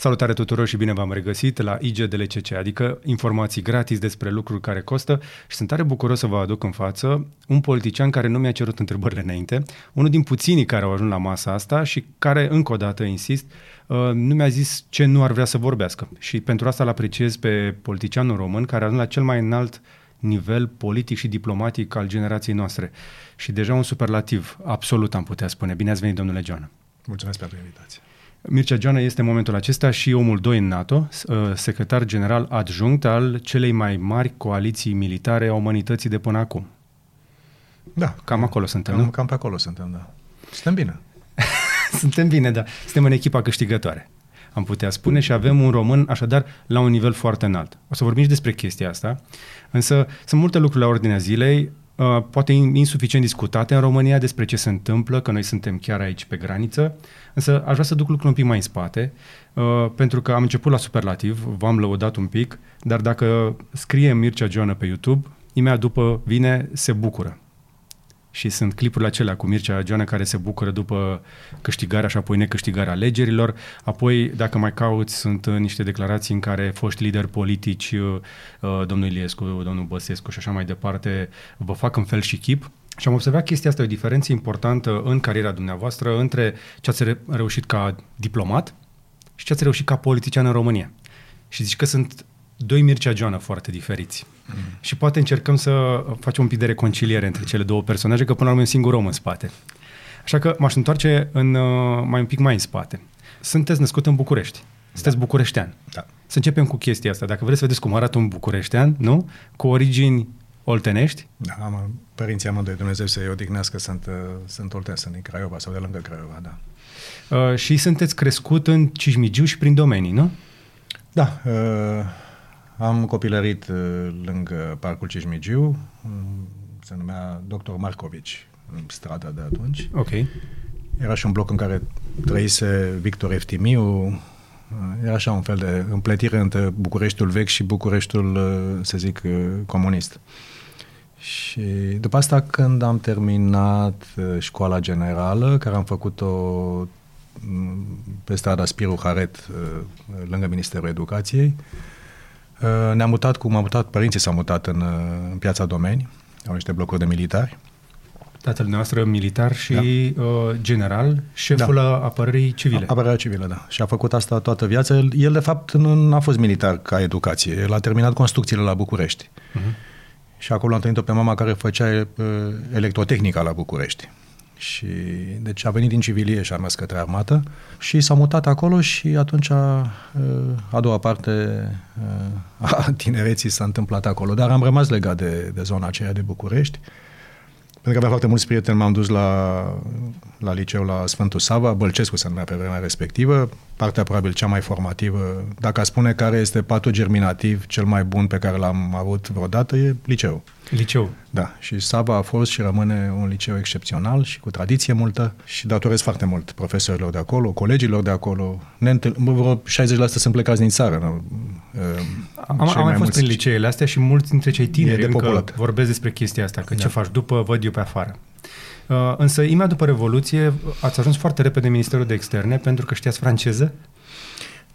Salutare tuturor și bine v-am regăsit la IGDLCC, adică informații gratis despre lucruri care costă și sunt tare bucuros să vă aduc în față un politician care nu mi-a cerut întrebările înainte, unul din puținii care au ajuns la masa asta și care, încă o dată, insist, uh, nu mi-a zis ce nu ar vrea să vorbească. Și pentru asta îl apreciez pe politicianul român care a ajuns la cel mai înalt nivel politic și diplomatic al generației noastre. Și deja un superlativ, absolut am putea spune. Bine ați venit, domnule Joana. Mulțumesc pentru invitație. Mircea Joana este în momentul acesta și omul 2 în NATO, uh, secretar general adjunct al celei mai mari coaliții militare a umanității de până acum. Da. Cam acolo suntem, cam, nu? Cam pe acolo suntem, da. Suntem bine. suntem bine, da. Suntem în echipa câștigătoare, am putea spune, și avem un român, așadar, la un nivel foarte înalt. O să vorbim și despre chestia asta, însă sunt multe lucruri la ordinea zilei, Uh, poate insuficient discutate în România despre ce se întâmplă, că noi suntem chiar aici pe graniță, însă aș vrea să duc lucrurile un pic mai în spate, uh, pentru că am început la superlativ, v-am lăudat un pic, dar dacă scrie Mircea Joană pe YouTube, imediat după vine Se bucură și sunt clipurile acelea cu Mircea Joana care se bucură după câștigarea și apoi necâștigarea alegerilor. Apoi, dacă mai cauți, sunt niște declarații în care foști lideri politici, uh, domnul Iliescu, domnul Băsescu și așa mai departe, vă fac în fel și chip. Și am observat chestia asta, o diferență importantă în cariera dumneavoastră între ce ați reușit ca diplomat și ce ați reușit ca politician în România. Și zici că sunt doi Mircea Joana foarte diferiți. Mm. Și poate încercăm să facem un pic de reconciliere între cele două personaje, că până la urmă e un singur om în spate. Așa că m-aș întoarce în, uh, mai un pic mai în spate. Sunteți născut în București. Sunteți da. bucureștean. Da. Să începem cu chestia asta. Dacă vreți să vedeți cum arată un bucureștean, nu? Cu origini oltenești. Da, am, părinții amândoi, Dumnezeu să-i odihnească, sunt, uh, sunt olteni, sunt din Craiova sau de lângă Craiova, da. Uh, și sunteți crescut în Cismigiu și prin domenii, nu? Da, uh, am copilărit uh, lângă Parcul Cismigiu, se numea Dr. Marcovici, în strada de atunci. Ok. Era și un bloc în care trăise Victor Eftimiu, uh, era așa un fel de împletire între Bucureștiul vechi și Bucureștiul, uh, să zic, comunist. Și după asta, când am terminat școala generală, care am făcut-o mm, pe strada Spiru Haret, lângă Ministerul Educației, Uh, ne-am mutat, cum am mutat, părinții s-au mutat în, uh, în piața Domeni, au niște blocuri de militari. Tatăl noastră militar și da. uh, general, șeful da. apărării civile. Apărarea civilă, da. Și a făcut asta toată viața. El, el de fapt, nu a fost militar ca educație. El a terminat construcțiile la București. Uh-huh. Și acolo am întâlnit-o pe mama care făcea uh, electrotehnica la București. Și deci a venit din civilie și a mers către armată și s-a mutat acolo și atunci a, a doua parte a tinereții s-a întâmplat acolo. Dar am rămas legat de, de zona aceea de București. Pentru că aveam foarte mulți prieteni, m-am dus la, la liceu la Sfântul Sava, Bălcescu se numea pe vremea respectivă, partea probabil cea mai formativă. Dacă a spune care este patul germinativ cel mai bun pe care l-am avut vreodată, e liceu. Liceu. Da, și Sava a fost și rămâne un liceu excepțional și cu tradiție multă și datorez foarte mult profesorilor de acolo, colegilor de acolo. Ne întâl- vreo 60% sunt plecați din țară. Am, am mai fost prin liceele astea și mulți dintre cei tineri încă populat. vorbesc despre chestia asta, că da. ce faci după, văd eu pe afară. Uh, însă, imediat după Revoluție, ați ajuns foarte repede în Ministerul de Externe pentru că știați franceză?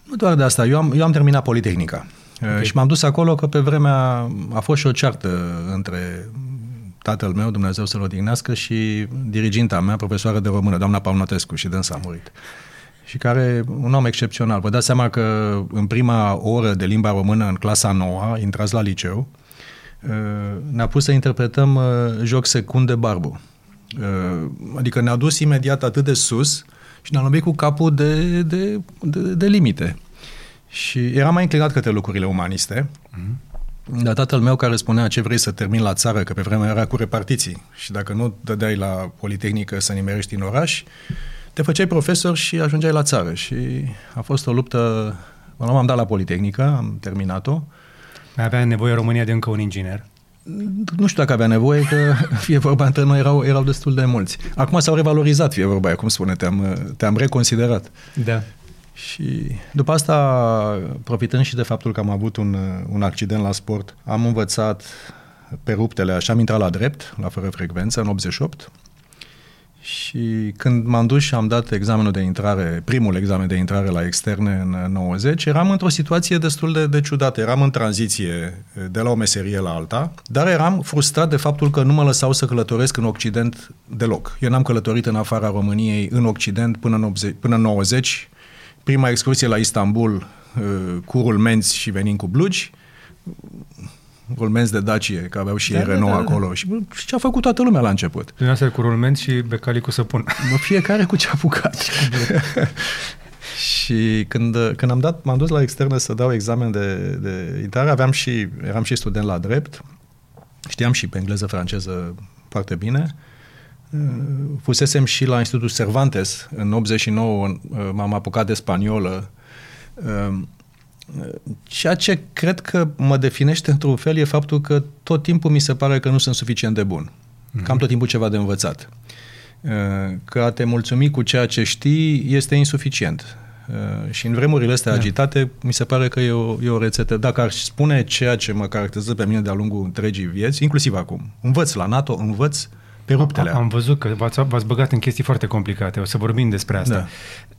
Nu doar de asta, eu am, eu am terminat Politehnica. Okay. Și m-am dus acolo că pe vremea a fost și o ceartă între tatăl meu, Dumnezeu să-l odihnească, și diriginta mea, profesoară de română, doamna Paunotescu, și dânsa a murit. Și care, un om excepțional. Vă dați seama că în prima oră de limba română, în clasa noua, intrați la liceu, ne-a pus să interpretăm joc secund de barbu. Adică ne-a dus imediat atât de sus și ne-a lovit cu capul de, de, de, de limite. Și era mai înclinat către lucrurile umaniste. Mm-hmm. Dar tatăl meu care spunea ce vrei să termin la țară, că pe vremea era cu repartiții și dacă nu dădeai la Politehnică să nimerești în oraș, te făceai profesor și ajungeai la țară. Și a fost o luptă, mă am dat la Politehnică, am terminat-o. Mai avea nevoie România de încă un inginer? Nu știu dacă avea nevoie, că fie vorba între noi erau, erau destul de mulți. Acum s-au revalorizat, fie vorba cum spune, te-am, te-am reconsiderat. Da. Și după asta, profitând și de faptul că am avut un, un accident la sport, am învățat pe ruptele, așa am intrat la drept, la fără frecvență, în 88. Și când m-am dus și am dat examenul de intrare, primul examen de intrare la externe în 90, eram într-o situație destul de, de ciudată. Eram în tranziție de la o meserie la alta, dar eram frustrat de faptul că nu mă lăsau să călătoresc în Occident deloc. Eu n-am călătorit în afara României în Occident până în, 80, până în 90. Prima excursie la Istanbul uh, cu rulmenți și venim cu blugi, rulmenți de Dacie, că aveau și da, Renault da, da, acolo. Da. Și, și ce a făcut toată lumea la început. Dumneavoastră cu rulmenți și becali cu săpun. Fiecare cu ce a apucat. și când, când am dat, m-am dus la externă să dau examen de, de intrare, aveam și, eram și student la drept, știam și pe engleză, franceză foarte bine. Fusesem și la Institutul Cervantes, în 89 m-am apucat de spaniolă Ceea ce cred că mă definește într-un fel e faptul că tot timpul mi se pare că nu sunt suficient de bun. Mm-hmm. Că am tot timpul ceva de învățat. Uh, că a te mulțumi cu ceea ce știi este insuficient. Uh, și în vremurile astea da. agitate, mi se pare că e o, e o rețetă. Dacă aș spune ceea ce mă caracterizează pe mine de-a lungul întregii vieți, inclusiv acum, învăț la NATO, învăț pe ruptele. Am, am văzut că v-ați, v-ați băgat în chestii foarte complicate, o să vorbim despre asta. Da.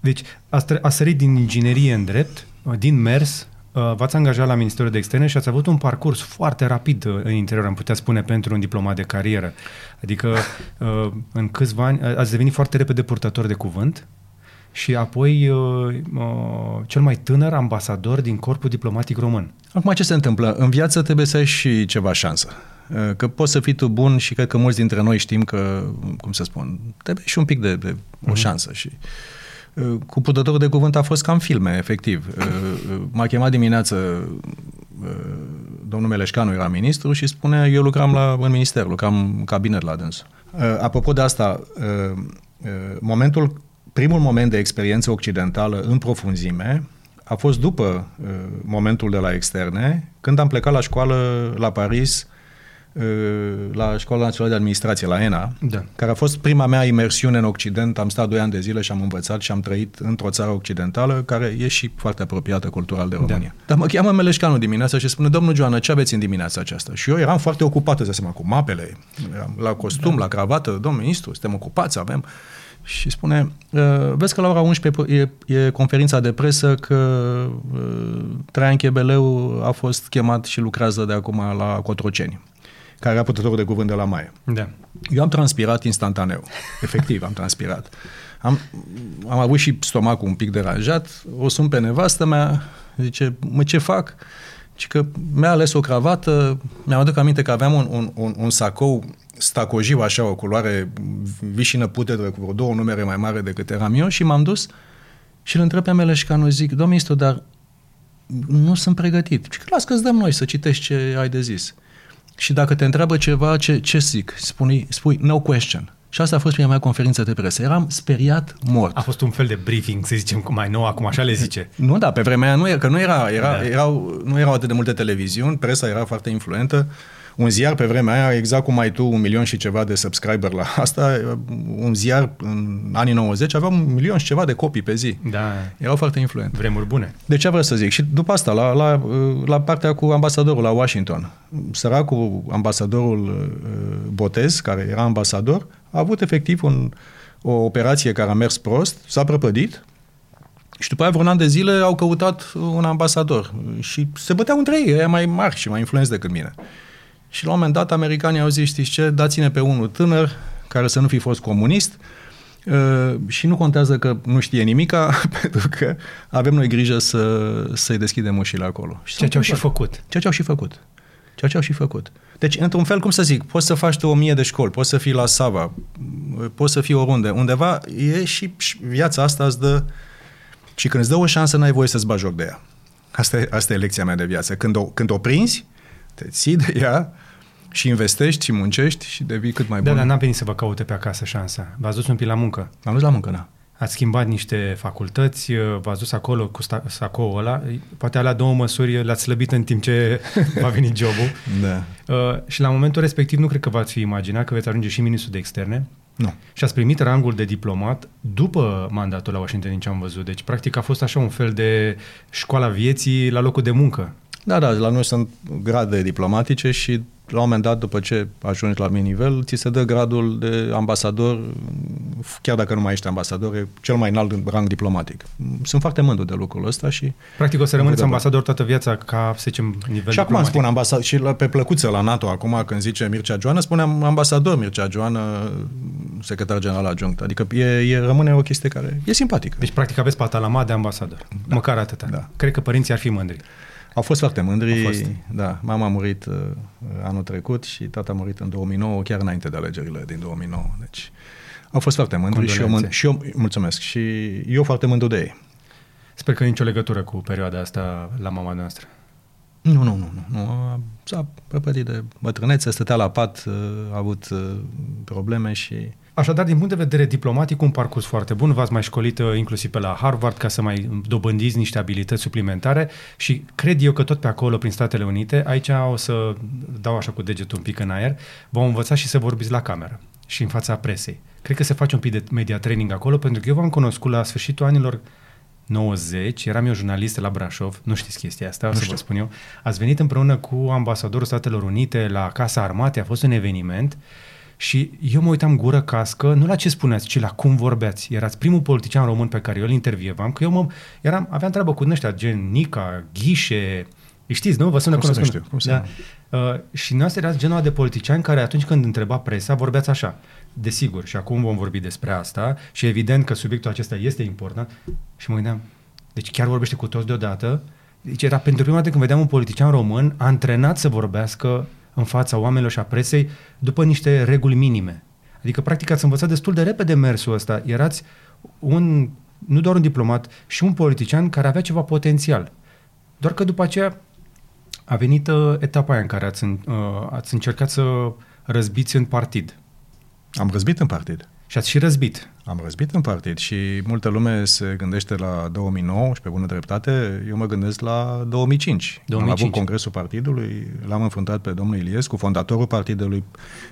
Deci, ați, ați sărit din inginerie în drept, din mers, uh, v-ați angajat la Ministerul de Externe și ați avut un parcurs foarte rapid uh, în interior, am putea spune, pentru un diplomat de carieră. Adică, uh, în câțiva ani, ați devenit foarte repede purtător de cuvânt și apoi cel mai tânăr ambasador din Corpul Diplomatic Român. Acum, ce se întâmplă? În viață trebuie să ai și ceva șansă. Că poți să fii tu bun și cred că mulți dintre noi știm că, cum să spun, trebuie și un pic de, de o mhm. șansă și... Uh, Uh, cu purtătorul de cuvânt a fost cam filme, efectiv. Uh, uh, m-a chemat dimineață domnul Meleșcanu era ministru și spune eu lucram la, în minister, lucram în cabinet la dâns. Apropo de asta, momentul, primul moment de experiență occidentală în profunzime a fost după momentul de la externe, când am plecat la școală la Paris la Școala Națională de Administrație, la ENA, da. care a fost prima mea imersiune în Occident. Am stat doi ani de zile și am învățat și am trăit într-o țară occidentală care e și foarte apropiată cultural de România. Da. Dar mă cheamă Meleșcanu dimineața și spune, domnul Joana, ce aveți în dimineața aceasta? Și eu eram foarte ocupat, să seama, cu mapele, la costum, da. la cravată, domnul ministru, suntem ocupați, avem... Și spune, vezi că la ora 11 e, e conferința de presă că Traian Chebeleu a fost chemat și lucrează de acum la Cotroceni care era purtătorul de cuvânt de la Maia. Da. Eu am transpirat instantaneu. Efectiv, am transpirat. Am, am avut și stomacul un pic deranjat, o sun pe nevastă mea, zice, mă, ce fac? Și că mi-a ales o cravată, mi-am aduc aminte că aveam un, un, un, un sacou stacojiv, așa, o culoare vișină putedră, cu vreo două numere mai mare decât eram eu și m-am dus și îl întreb pe Meleșcanu, zic, domnul dar nu sunt pregătit. Și că las că-ți dăm noi să citești ce ai de zis. Și dacă te întreabă ceva, ce, ce zic? Spui, spui no question. Și asta a fost prima mea conferință de presă. Eram speriat mort. A fost un fel de briefing, să zicem, cum mai nou, acum așa le zice. Nu, da, pe vremea aia nu era, că nu, era, era, da. erau, nu erau atât de multe televiziuni, presa era foarte influentă un ziar pe vremea aia, exact cum ai tu un milion și ceva de subscriber la asta, un ziar în anii 90 avea un milion și ceva de copii pe zi. Da. Erau foarte influente. Vremuri bune. De ce vreau să zic? Și după asta, la, la, la partea cu ambasadorul la Washington. Săracul ambasadorul uh, Botez, care era ambasador, a avut efectiv un, o operație care a mers prost, s-a prăpădit, și după aia, vreun an de zile, au căutat un ambasador. Și se băteau între ei, ăia mai mari și mai influenți decât mine. Și la un moment dat americanii au zis, știți ce, dați-ne pe unul tânăr, care să nu fi fost comunist, Uh, și nu contează că nu știe nimica, pentru că avem noi grijă să, să-i deschidem ușile acolo. Și Ceea ce au și făcut. Ceea ce au și făcut. Ceea ce au și făcut. Deci, într-un fel, cum să zic, poți să faci tu o mie de școli, poți să fii la Sava, poți să fii oriunde. Undeva e și viața asta îți dă... Și când îți dă o șansă, n-ai voie să-ți bagi joc de ea. Asta e, asta e lecția mea de viață. Când o, când o prinzi, te ții de ea și investești și muncești și devii cât mai da, bun. Da, dar n-am venit să vă caute pe acasă șansa. V-ați dus un pic la muncă. Am dus la muncă, da. Ați schimbat niște facultăți, v-ați dus acolo cu sta- sacoul ăla, poate alea două măsuri le-ați slăbit în timp ce va veni jobul. Da. Uh, și la momentul respectiv nu cred că v-ați fi imaginat că veți ajunge și ministru de externe. Nu. Și ați primit rangul de diplomat după mandatul la Washington, din ce am văzut. Deci, practic, a fost așa un fel de școala vieții la locul de muncă. Da, da, la noi sunt grade diplomatice și la un moment dat, după ce ajungi la mic nivel, ți se dă gradul de ambasador, chiar dacă nu mai ești ambasador, e cel mai înalt rang diplomatic. Sunt foarte mândru de lucrul ăsta și... Practic o să rămâneți ambasador toată viața ca, să zicem, nivel Și acum spun ambasador, și la, pe plăcuță la NATO, acum când zice Mircea Joană, spuneam ambasador Mircea Joană, secretar general adjunct. Adică e, e, rămâne o chestie care e simpatică. Deci, practic, aveți patalama de ambasador. Da. Măcar atâta. Da. Cred că părinții ar fi mândri. Au fost foarte mândri. Fost. Da, mama a murit uh, anul trecut și tata a murit în 2009, chiar înainte de alegerile din 2009. Deci au fost foarte mândri și eu, mând- și eu mulțumesc și eu foarte mândru de ei. Sper că nicio legătură cu perioada asta la mama noastră. Nu, nu, nu. nu. nu. S-a prăpădit de bătrânețe, stătea la pat, uh, a avut uh, probleme și Așadar, din punct de vedere diplomatic, un parcurs foarte bun. V-ați mai școlit uh, inclusiv pe la Harvard ca să mai dobândiți niște abilități suplimentare și cred eu că tot pe acolo, prin Statele Unite, aici o să dau așa cu degetul un pic în aer, vom învăța și să vorbiți la cameră și în fața presei. Cred că se face un pic de media training acolo, pentru că eu v-am cunoscut la sfârșitul anilor 90, eram eu jurnalist la Brașov, nu știți chestia asta, o să vă spun eu. Ați venit împreună cu ambasadorul Statelor Unite la Casa Armatei, a fost un eveniment și eu mă uitam gură cască, nu la ce spuneați, ci la cum vorbeați. Erați primul politician român pe care eu îl intervievam, că eu mă, eram, aveam treabă cu ăștia, gen Nica, Ghișe, știți, nu? Vă sună cum cunoscut. Știu, cum da. Uh, și noastră erați genul de politician care atunci când întreba presa, vorbeați așa. Desigur, și acum vom vorbi despre asta și evident că subiectul acesta este important. Și mă gândeam, deci chiar vorbește cu toți deodată? Deci era pentru prima dată când vedeam un politician român antrenat să vorbească în fața oamenilor și a presei după niște reguli minime. Adică, practic, ați învățat destul de repede mersul ăsta. Erați un, nu doar un diplomat, și un politician care avea ceva potențial. Doar că după aceea a venit uh, etapa aia în care ați, uh, ați încercat să răzbiți în partid. Am răzbit în partid. Și ați și răzbit. Am răzbit în partid și multă lume se gândește la 2009 și pe bună dreptate, eu mă gândesc la 2005. 2005. Am avut congresul partidului, l-am înfruntat pe domnul Iliescu, fondatorul partidului,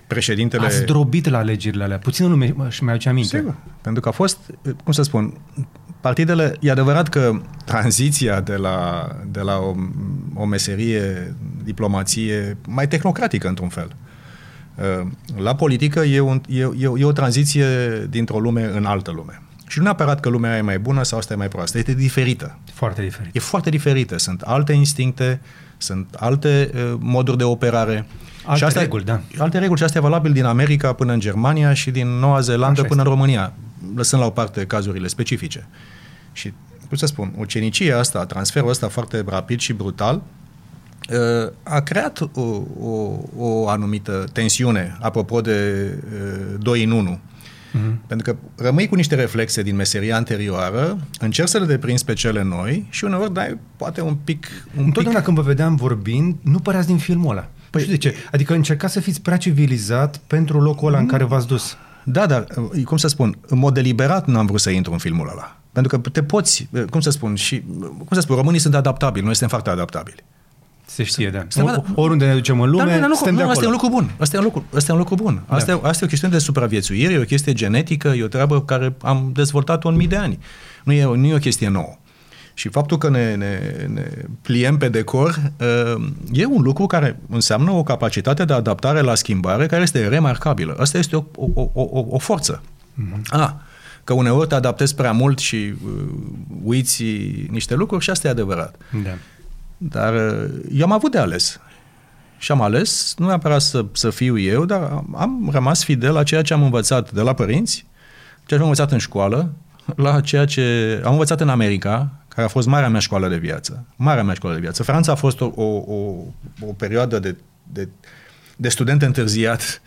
președintele... Ați drobit la alegerile alea, puțin lume își mai aduce aminte. Sigur, pentru că a fost, cum să spun, partidele, e adevărat că tranziția de la, de la o, o meserie, diplomație mai tehnocratică într-un fel, Uh, la politică e, un, e, e, e o tranziție dintr-o lume în altă lume. Și nu neapărat că lumea e mai bună sau asta e mai proastă, este diferită. Foarte diferită. E foarte diferită. Sunt alte instincte, sunt alte uh, moduri de operare. Alte și asta, reguli, da. Alte reguli și asta e valabil din America până în Germania și din Noua Zeelandă Așa până este. în România, lăsând la o parte cazurile specifice. Și, cum să spun, ucenicia asta, transferul ăsta foarte rapid și brutal, Uh, a creat o, o, o anumită tensiune, apropo de uh, 2 în 1. Mm-hmm. Pentru că rămâi cu niște reflexe din meseria anterioară, încerci să le deprinzi pe cele noi și uneori dai poate un pic... Un Întotdeauna pic... când vă vedeam vorbind, nu păreați din filmul ăla. Păi, știu de ce. Adică încercați să fiți prea civilizat pentru locul ăla în care v-ați dus. Da, dar, uh, cum să spun, în mod deliberat n-am vrut să intru în filmul ăla. Pentru că te poți, uh, cum să spun, și, cum să spun, românii sunt adaptabili, noi suntem foarte adaptabili. Se știe, da. O, oriunde ne ducem în lume, da, nu, nu, nu, Asta e un lucru bun. Asta e un lucru, asta e un lucru bun. Da. Asta, da. asta e o chestiune de supraviețuire, e o chestie genetică, e o treabă care am dezvoltat-o în mii de ani. Nu e, nu e o chestie nouă. Și faptul că ne, ne, ne pliem pe decor uh, e un lucru care înseamnă o capacitate de adaptare la schimbare care este remarcabilă. Asta este o, o, o, o forță. Mm-hmm. Ah, că uneori te adaptezi prea mult și uh, uiți niște lucruri și asta e adevărat. Da. Dar uh, eu am avut de ales. Și am ales, nu neapărat să, să fiu eu, dar am, am rămas fidel la ceea ce am învățat de la părinți, ceea ce am învățat în școală, la ceea ce am învățat în America, care a fost marea mea școală de viață. Marea mea școală de viață. Franța a fost o, o, o, o perioadă de, de, de student întârziat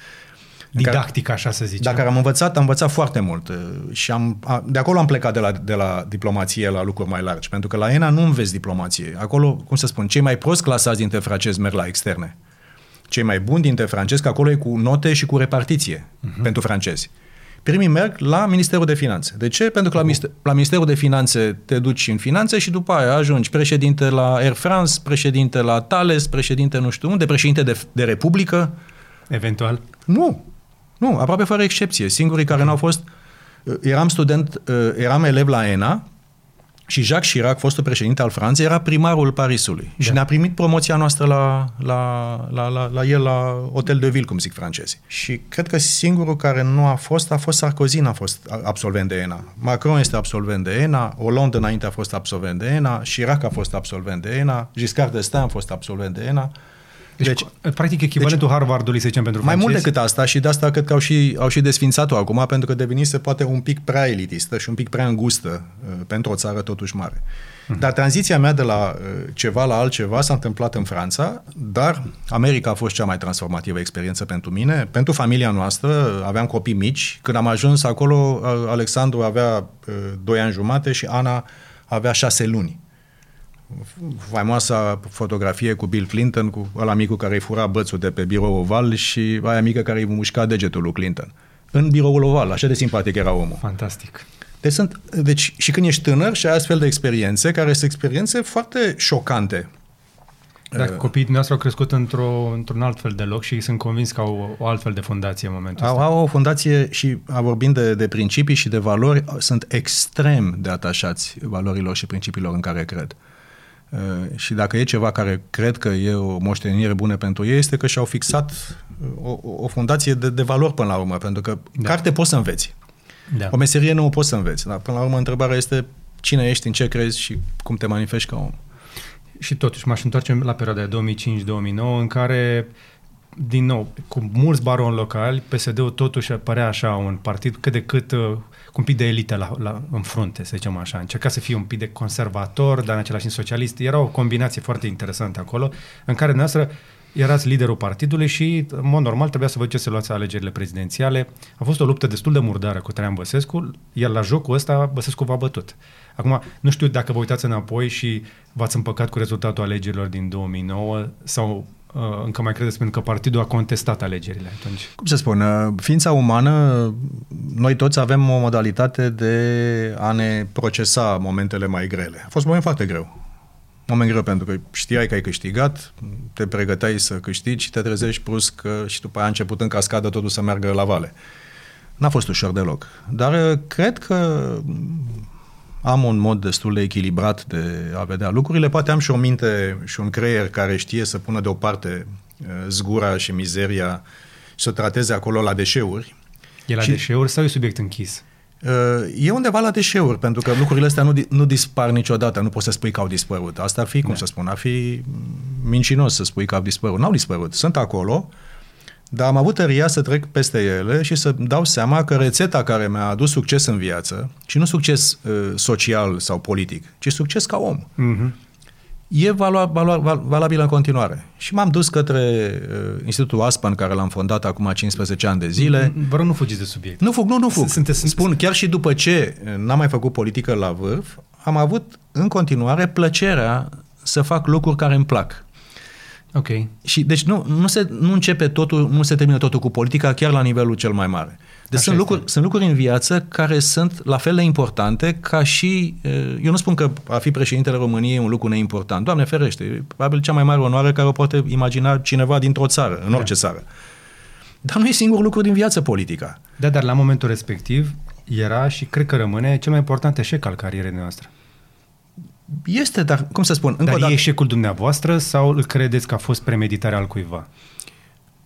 Didactic, așa să zicem. Dacă am învățat, am învățat foarte mult uh, și am, de acolo am plecat de la, de la diplomație la lucruri mai largi, pentru că la ENA nu înveți diplomație. Acolo, cum să spun, cei mai prost clasați dintre francezi merg la externe. Cei mai buni dintre francezi, că acolo e cu note și cu repartiție uh-huh. pentru francezi. Primii merg la Ministerul de Finanțe. De ce? Pentru că la, Minister, la Ministerul de Finanțe te duci în finanțe și după aia ajungi președinte la Air France, președinte la Thales, președinte nu știu unde, președinte de, de Republică. Eventual? Nu. Nu, aproape fără excepție. Singurii care n-au fost... Uh, eram student, uh, eram elev la ENA Și Jacques Chirac, fostul președinte al Franței, era primarul Parisului. Da. Și ne-a primit promoția noastră la, la, la, la, la el, la Hotel de Ville, cum zic francezii. Și cred că singurul care nu a fost, a fost Sarkozy, n-a fost absolvent de ENA. Macron este absolvent de ENA, Hollande înainte a fost absolvent de ENA, Chirac a fost absolvent de ENA, Giscard d'Estaing a fost absolvent de ENA. Deci, deci practic, echivalentul deci, Harvardului, să zicem, pentru Mai mult decât asta și de asta cred că au și, au și desfințat-o acum, pentru că devenise poate un pic prea elitistă și un pic prea îngustă uh, pentru o țară totuși mare. Uh-huh. Dar tranziția mea de la uh, ceva la altceva s-a întâmplat în Franța, dar America a fost cea mai transformativă experiență pentru mine, pentru familia noastră, aveam copii mici. Când am ajuns acolo, uh, Alexandru avea uh, 2 ani jumate și Ana avea 6 luni faimoasa fotografie cu Bill Clinton, cu ăla micu care îi fura bățul de pe birou oval și aia mică care îi mușca degetul lui Clinton. În biroul oval, așa de simpatic era omul. Fantastic. Deci, sunt, deci și când ești tânăr și ai astfel de experiențe, care sunt experiențe foarte șocante. Dacă uh, copiii dumneavoastră au crescut într-o, într-un alt fel de loc și sunt convins că au o, o altfel de fundație în momentul au, ăsta. Au o fundație și, vorbind de, de principii și de valori, sunt extrem de atașați valorilor și principiilor în care cred. Uh, Uh, și dacă e ceva care cred că e o moștenire bună pentru ei, este că și-au fixat uh, o, o fundație de, de valori până la urmă, pentru că da. carte poți să înveți. Da. O meserie nu o poți să înveți. Dar până la urmă întrebarea este cine ești, în ce crezi și cum te manifesti ca om. Și totuși m-aș întoarce la perioada 2005-2009 în care din nou, cu mulți baroni locali, PSD-ul totuși părea așa un partid cât de cât uh, cu un pic de elită la, la, în frunte, să zicem așa. Încerca să fie un pic de conservator, dar în același timp socialist. Era o combinație foarte interesantă acolo, în care noastră erați liderul partidului și, în mod normal, trebuia să vă duceți să luați alegerile prezidențiale. A fost o luptă destul de murdară cu Traian Băsescu, iar la jocul ăsta Băsescu v-a bătut. Acum, nu știu dacă vă uitați înapoi și v-ați împăcat cu rezultatul alegerilor din 2009 sau uh, încă mai credeți pentru că partidul a contestat alegerile atunci? Cum să spun, uh, ființa umană, noi toți avem o modalitate de a ne procesa momentele mai grele. A fost un moment foarte greu. Moment greu pentru că știai că ai câștigat, te pregăteai să câștigi și te trezești brusc și după aia a început în cascadă totul să meargă la vale. N-a fost ușor deloc. Dar uh, cred că am un mod destul de echilibrat de a vedea lucrurile. Poate am și o minte și un creier care știe să pună deoparte uh, zgura și mizeria și să trateze acolo la deșeuri. E la și, deșeuri sau e subiect închis? Uh, e undeva la deșeuri, pentru că lucrurile astea nu, nu dispar niciodată, nu poți să spui că au dispărut. Asta ar fi, cum da. să spun, ar fi mincinos să spui că au dispărut. N-au dispărut, sunt acolo, dar am avut tăria să trec peste ele și să dau seama că rețeta care mi-a adus succes în viață, și nu succes uh, social sau politic, ci succes ca om, uh-huh. e valo- valo- valabilă în continuare. Și m-am dus către uh, Institutul Aspan, care l-am fondat acum 15 ani de zile. Vă rog, nu fugiți de subiect. Nu fug, nu, nu fug. Sunteți... Spun, chiar și după ce n-am mai făcut politică la vârf, am avut în continuare plăcerea să fac lucruri care îmi plac. Ok. Și deci nu, nu, se, nu începe totul, nu se termină totul cu politica chiar la nivelul cel mai mare. Deci sunt lucruri, sunt lucruri în viață care sunt la fel de importante ca și, eu nu spun că a fi președintele României e un lucru neimportant. Doamne ferește, e probabil cea mai mare onoare care o poate imagina cineva dintr-o țară, în orice da. țară. Dar nu e singurul lucru din viață politica. Da, dar la momentul respectiv era și cred că rămâne cel mai important eșec al carierei noastre. Este, dar cum să spun? Încă dar o dată... e eșecul dumneavoastră sau îl credeți că a fost premeditarea al cuiva?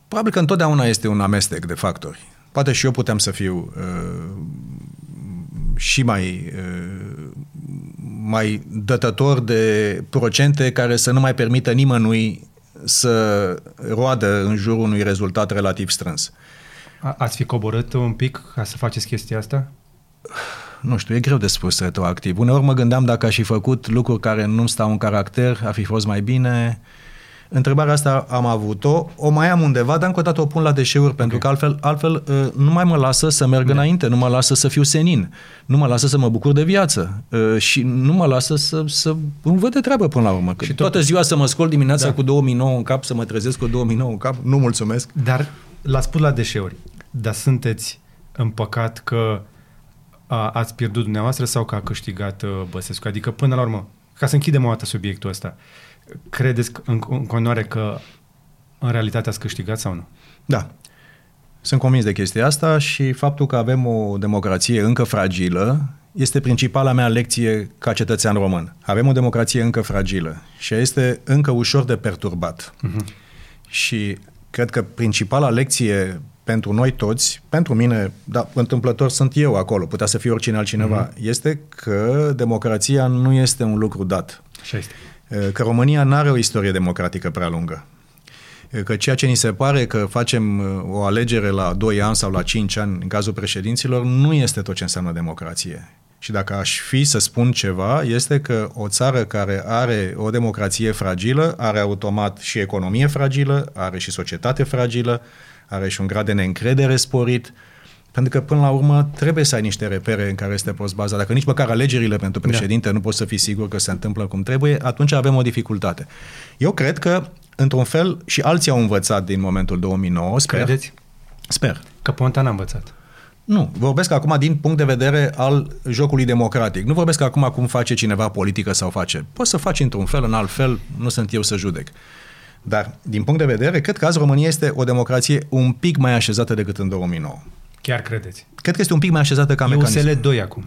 Probabil că întotdeauna este un amestec de factori. Poate și eu puteam să fiu uh, și mai, uh, mai dătător de procente care să nu mai permită nimănui să roadă în jurul unui rezultat relativ strâns. A, ați fi coborât un pic ca să faceți chestia asta? Nu știu, e greu de spus retroactiv. Uneori mă gândeam dacă aș fi făcut lucruri care nu stau în caracter, ar fi fost mai bine. Întrebarea asta am avut-o, o mai am undeva, dar încă o dată o pun la deșeuri, okay. pentru că altfel, altfel uh, nu mai mă lasă să merg da. înainte, nu mă lasă să fiu senin, nu mă lasă să mă bucur de viață uh, și nu mă lasă să, să îmi văd de treabă până la urmă. Și toată ziua să mă scol dimineața da. cu 2009 în cap, să mă trezesc cu 2009 în cap, nu mulțumesc. Dar l-ați spus la deșeuri, dar sunteți împăcat că a, ați pierdut dumneavoastră sau că a câștigat uh, Băsescu? Adică, până la urmă, ca să închidem o dată subiectul ăsta, credeți în, în continuare că în realitate ați câștigat sau nu? Da. Sunt convins de chestia asta și faptul că avem o democrație încă fragilă este principala mea lecție ca cetățean român. Avem o democrație încă fragilă și este încă ușor de perturbat. Uh-huh. Și cred că principala lecție pentru noi toți, pentru mine, dar întâmplător sunt eu acolo, putea să fie oricine altcineva, uh-huh. este că democrația nu este un lucru dat. Așa este. Că România nu are o istorie democratică prea lungă că ceea ce ni se pare că facem uh, o alegere la 2 ani sau la 5 ani în cazul președinților nu este tot ce înseamnă democrație. Și dacă aș fi să spun ceva, este că o țară care are o democrație fragilă are automat și economie fragilă, are și societate fragilă, are și un grad de neîncredere sporit, pentru că, până la urmă, trebuie să ai niște repere în care este poți baza. Dacă nici măcar alegerile pentru da. președinte da. nu poți să fii sigur că se întâmplă cum trebuie, atunci avem o dificultate. Eu cred că într-un fel, și alții au învățat din momentul 2009, sper. Credeți? Sper. Că Ponta n-a învățat. Nu, vorbesc acum din punct de vedere al jocului democratic. Nu vorbesc acum cum face cineva politică sau face. Poți să faci într-un fel, în alt fel, nu sunt eu să judec. Dar, din punct de vedere, cred că azi România este o democrație un pic mai așezată decât în 2009. Chiar credeți? Cred că este un pic mai așezată ca e mecanism. USL 2 acum.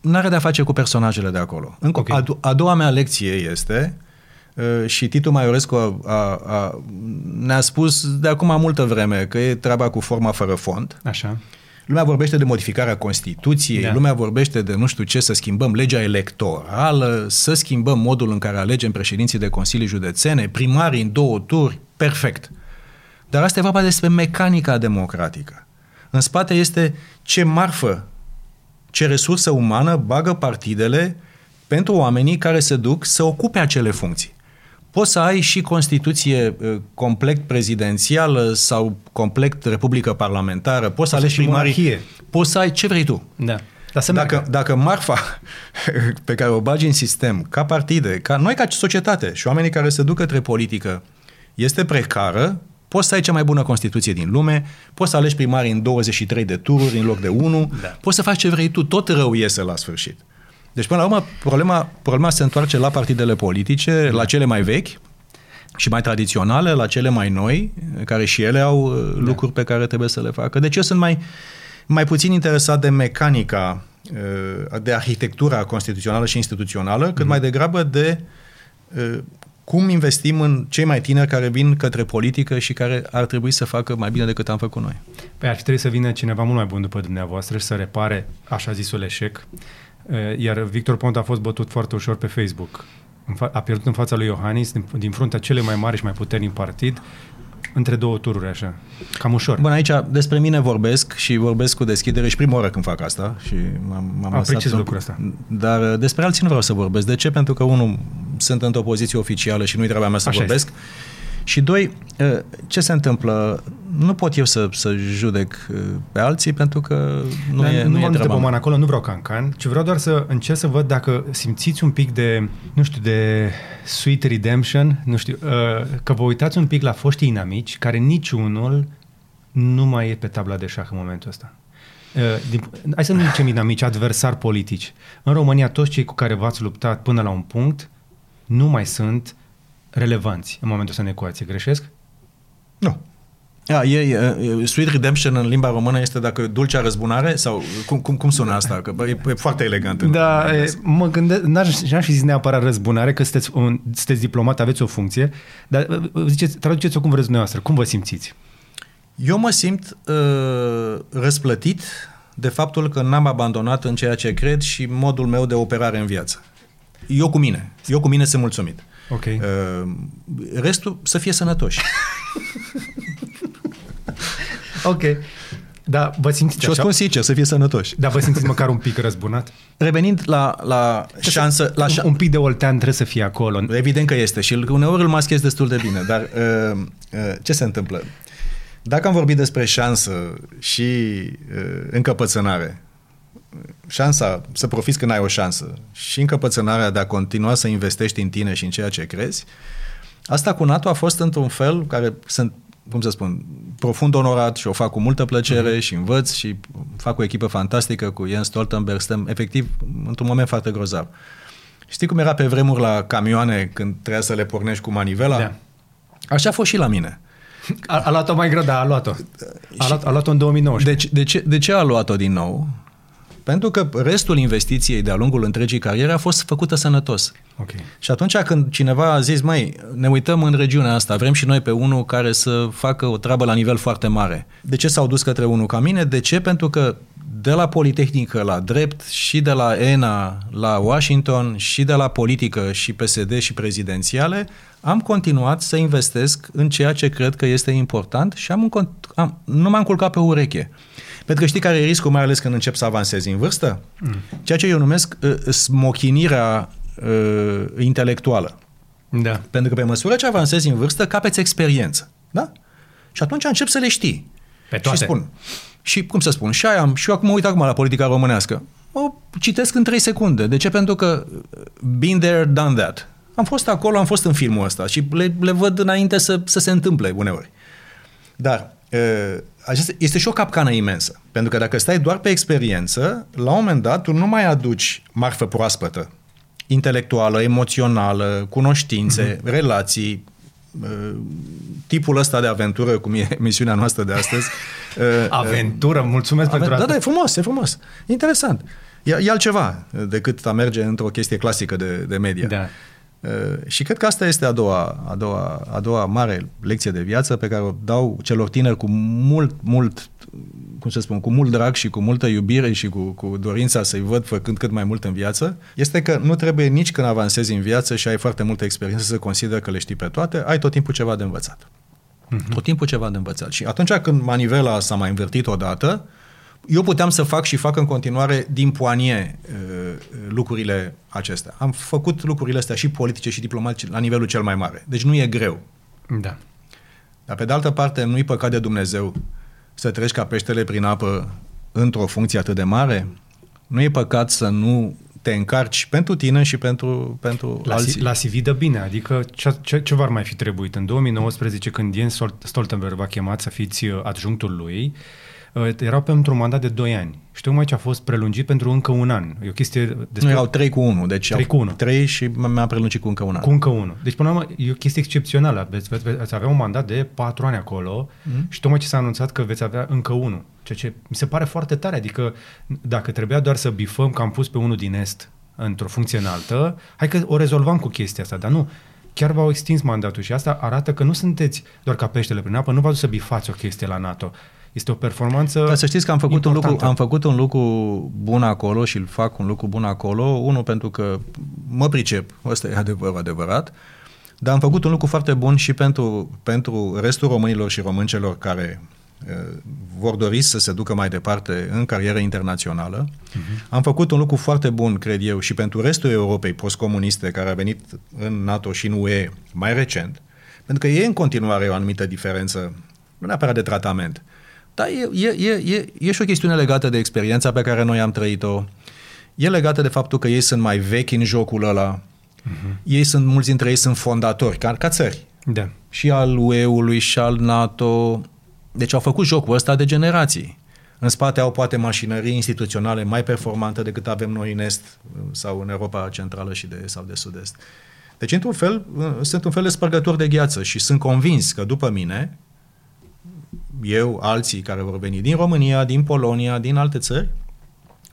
N-are de-a face cu personajele de acolo. Încă, okay. a, a doua mea lecție este Uh, și Titu Maiorescu a, a, a, ne-a spus de acum multă vreme că e treaba cu forma fără fond. Așa. Lumea vorbește de modificarea Constituției, da. lumea vorbește de nu știu ce, să schimbăm legea electorală, să schimbăm modul în care alegem președinții de consilii județene, primarii în două turi, perfect. Dar asta e vorba despre mecanica democratică. În spate este ce marfă, ce resursă umană bagă partidele pentru oamenii care se duc să ocupe acele funcții. Poți să ai și Constituție uh, complet prezidențială sau complet republică parlamentară, poți să alegi primarii, poți să ai ce vrei tu. Da. Dar să dacă, dacă marfa pe care o bagi în sistem, ca partide, ca noi ca societate și oamenii care se duc către politică, este precară, poți să ai cea mai bună Constituție din lume, poți să alegi primarii în 23 de tururi în loc de 1, da. poți să faci ce vrei tu, tot rău iese la sfârșit. Deci, până la urmă, problema, problema se întoarce la partidele politice, da. la cele mai vechi și mai tradiționale, la cele mai noi, care și ele au uh, da. lucruri pe care trebuie să le facă. Deci eu sunt mai, mai puțin interesat de mecanica, uh, de arhitectura constituțională și instituțională, cât mm. mai degrabă de uh, cum investim în cei mai tineri care vin către politică și care ar trebui să facă mai bine decât am făcut noi. Păi ar trebui să vină cineva mult mai bun după dumneavoastră și să repare așa zisul eșec Eh, iar Victor Ponta a fost bătut foarte ușor pe Facebook. A pierdut în fața lui Iohannis din, din fruntea cele mai mari și mai puternic partid între două tururi, așa. Cam ușor. Bun, aici despre mine vorbesc și vorbesc cu deschidere și prima oară când fac asta și m-am, m-am Apreciez lucrul ăsta. Dar eh, despre alții nu vreau să vorbesc. De ce? Pentru că, unul, sunt într-o poziție oficială și nu-i treaba mea să așa vorbesc. Este. Și doi, ce se întâmplă? Nu pot eu să, să judec pe alții pentru că nu Dar e, nu, nu e treaba mea. acolo, nu vreau cancan, ci vreau doar să încerc să văd dacă simțiți un pic de, nu știu, de sweet redemption, nu știu, că vă uitați un pic la foștii inamici, care niciunul nu mai e pe tabla de șah în momentul ăsta. din, hai să nu zicem inamici, adversari politici. În România, toți cei cu care v-ați luptat până la un punct nu mai sunt relevanți în momentul ăsta în ecuație. Greșesc? Nu. A, e, e, Sweet Redemption în limba română este dacă dulcea răzbunare sau cum, cum, cum sună asta? Că e, e foarte elegant. Da, e, mă gândesc, n-aș, n-aș fi zis neapărat răzbunare, că sunteți, un, sunteți diplomat, aveți o funcție, dar ziceți, traduceți-o cum vreți dumneavoastră. Cum vă simțiți? Eu mă simt uh, răsplătit de faptul că n-am abandonat în ceea ce cred și modul meu de operare în viață. Eu cu mine. Eu cu mine sunt mulțumit. Ok. Uh, restul să fie sănătoși. ok. Da, vă simțiți Și o spun sincer, să fie sănătoși. Da, vă simțiți măcar un pic răzbunat? Revenind la, la șansă... La șa- un pic de oltean trebuie să fie acolo. Evident că este și uneori îl maschez destul de bine, dar uh, uh, ce se întâmplă? Dacă am vorbit despre șansă și uh, încăpățânare, șansa să profiți când ai o șansă și încăpățânarea de a continua să investești în tine și în ceea ce crezi, asta cu NATO a fost într-un fel care sunt, cum să spun, profund onorat și o fac cu multă plăcere mm-hmm. și învăț și fac o echipă fantastică cu Jens Stoltenberg, stăm efectiv într-un moment foarte grozav. Știi cum era pe vremuri la camioane când trebuia să le pornești cu manivela? Da. Așa a fost și la mine. A, a luat-o mai greu, da, a luat-o. A, luat, a luat-o în 2019. De, de, ce, de ce a luat-o din nou? Pentru că restul investiției de-a lungul întregii cariere a fost făcută sănătos. Okay. Și atunci când cineva a zis, mai ne uităm în regiunea asta, vrem și noi pe unul care să facă o treabă la nivel foarte mare. De ce s-au dus către unul ca mine? De ce? Pentru că de la Politehnică la drept și de la ENA la Washington și de la politică și PSD și prezidențiale, am continuat să investesc în ceea ce cred că este important și am, am, nu m-am culcat pe ureche. Pentru că știi care e riscul, mai ales când încep să avansezi în vârstă? Mm. Ceea ce eu numesc uh, smochinirea uh, intelectuală. Da. Pentru că pe măsură ce avansezi în vârstă, capeți experiență. Da? Și atunci încep să le știi. Pe toate. Și spun. Și cum să spun, și aia am, și eu acum mă uit acum la politica românească. O citesc în 3 secunde. De ce? Pentru că uh, been there, done that. Am fost acolo, am fost în filmul ăsta și le, le văd înainte să, să se întâmple uneori. Dar uh, este și o capcană imensă. Pentru că dacă stai doar pe experiență, la un moment dat tu nu mai aduci marfă proaspătă, intelectuală, emoțională, cunoștințe, uh-huh. relații, uh, tipul ăsta de aventură, cum e misiunea noastră de astăzi. Uh, aventură, mulțumesc Aven- pentru asta. Da, da, e frumos, e frumos. Interesant. E, e altceva decât a merge într-o chestie clasică de, de media. Da. Uh, și cred că asta este a doua, a, doua, a doua mare lecție de viață pe care o dau celor tineri cu mult, mult, cum să spun, cu mult drag și cu multă iubire și cu, cu dorința să-i văd făcând cât mai mult în viață, este că nu trebuie nici când avansezi în viață și ai foarte multă experiență să consider că le știi pe toate, ai tot timpul ceva de învățat. Uh-huh. Tot timpul ceva de învățat. Și atunci când manivela s-a mai învârtit odată, eu puteam să fac și fac în continuare din poanie uh, lucrurile acestea. Am făcut lucrurile astea și politice și diplomatice la nivelul cel mai mare. Deci nu e greu. Da. Dar pe de altă parte, nu-i păcat de Dumnezeu să treci ca peștele prin apă într-o funcție atât de mare? Nu e păcat să nu te încarci pentru tine și pentru, pentru la, alții. La CV dă bine, adică ce, ce, ce v-ar mai fi trebuit? În 2019, când Jens Stoltenberg v-a chemat să fiți uh, adjunctul lui, uh, erau pentru un mandat de 2 ani. Și tocmai ce a fost prelungit pentru încă un an. E o chestie despre... Nu, erau 3 cu 1, deci 3 cu 1. 3 și mi-a prelungit cu încă un an. Cu încă 1. Deci, până la urmă, e o chestie excepțională. Veți, veți, veți avea un mandat de 4 ani acolo mm. și tocmai ce s-a anunțat că veți avea încă unul. Ceea ce mi se pare foarte tare. Adică, dacă trebuia doar să bifăm că am pus pe unul din Est într-o funcție înaltă, hai că o rezolvam cu chestia asta, dar nu. Chiar v-au extins mandatul și asta arată că nu sunteți doar ca peștele prin apă, nu v-ați să bifați o chestie la NATO. Este o performanță Dar să știți că am făcut, un lucru, am făcut un lucru bun acolo și îl fac un lucru bun acolo, unul pentru că mă pricep, ăsta e adevăr, adevărat, dar am făcut un lucru foarte bun și pentru, pentru restul românilor și româncelor care vor dori să se ducă mai departe în carieră internațională. Uh-huh. Am făcut un lucru foarte bun, cred eu, și pentru restul Europei postcomuniste care a venit în NATO și în UE mai recent, pentru că e în continuare o anumită diferență, nu neapărat de tratament, dar e, e, e, e, e și o chestiune legată de experiența pe care noi am trăit-o, e legată de faptul că ei sunt mai vechi în jocul ăla, uh-huh. ei sunt, mulți dintre ei sunt fondatori, ca, ca țări. Da. Și al UE-ului, și al NATO, deci au făcut jocul ăsta de generații. În spate au poate mașinării instituționale mai performante decât avem noi în Est sau în Europa Centrală și de, sau de Sud-Est. Deci, într-un fel, sunt un fel de spărgător de gheață și sunt convins că după mine, eu, alții care vor veni din România, din Polonia, din alte țări,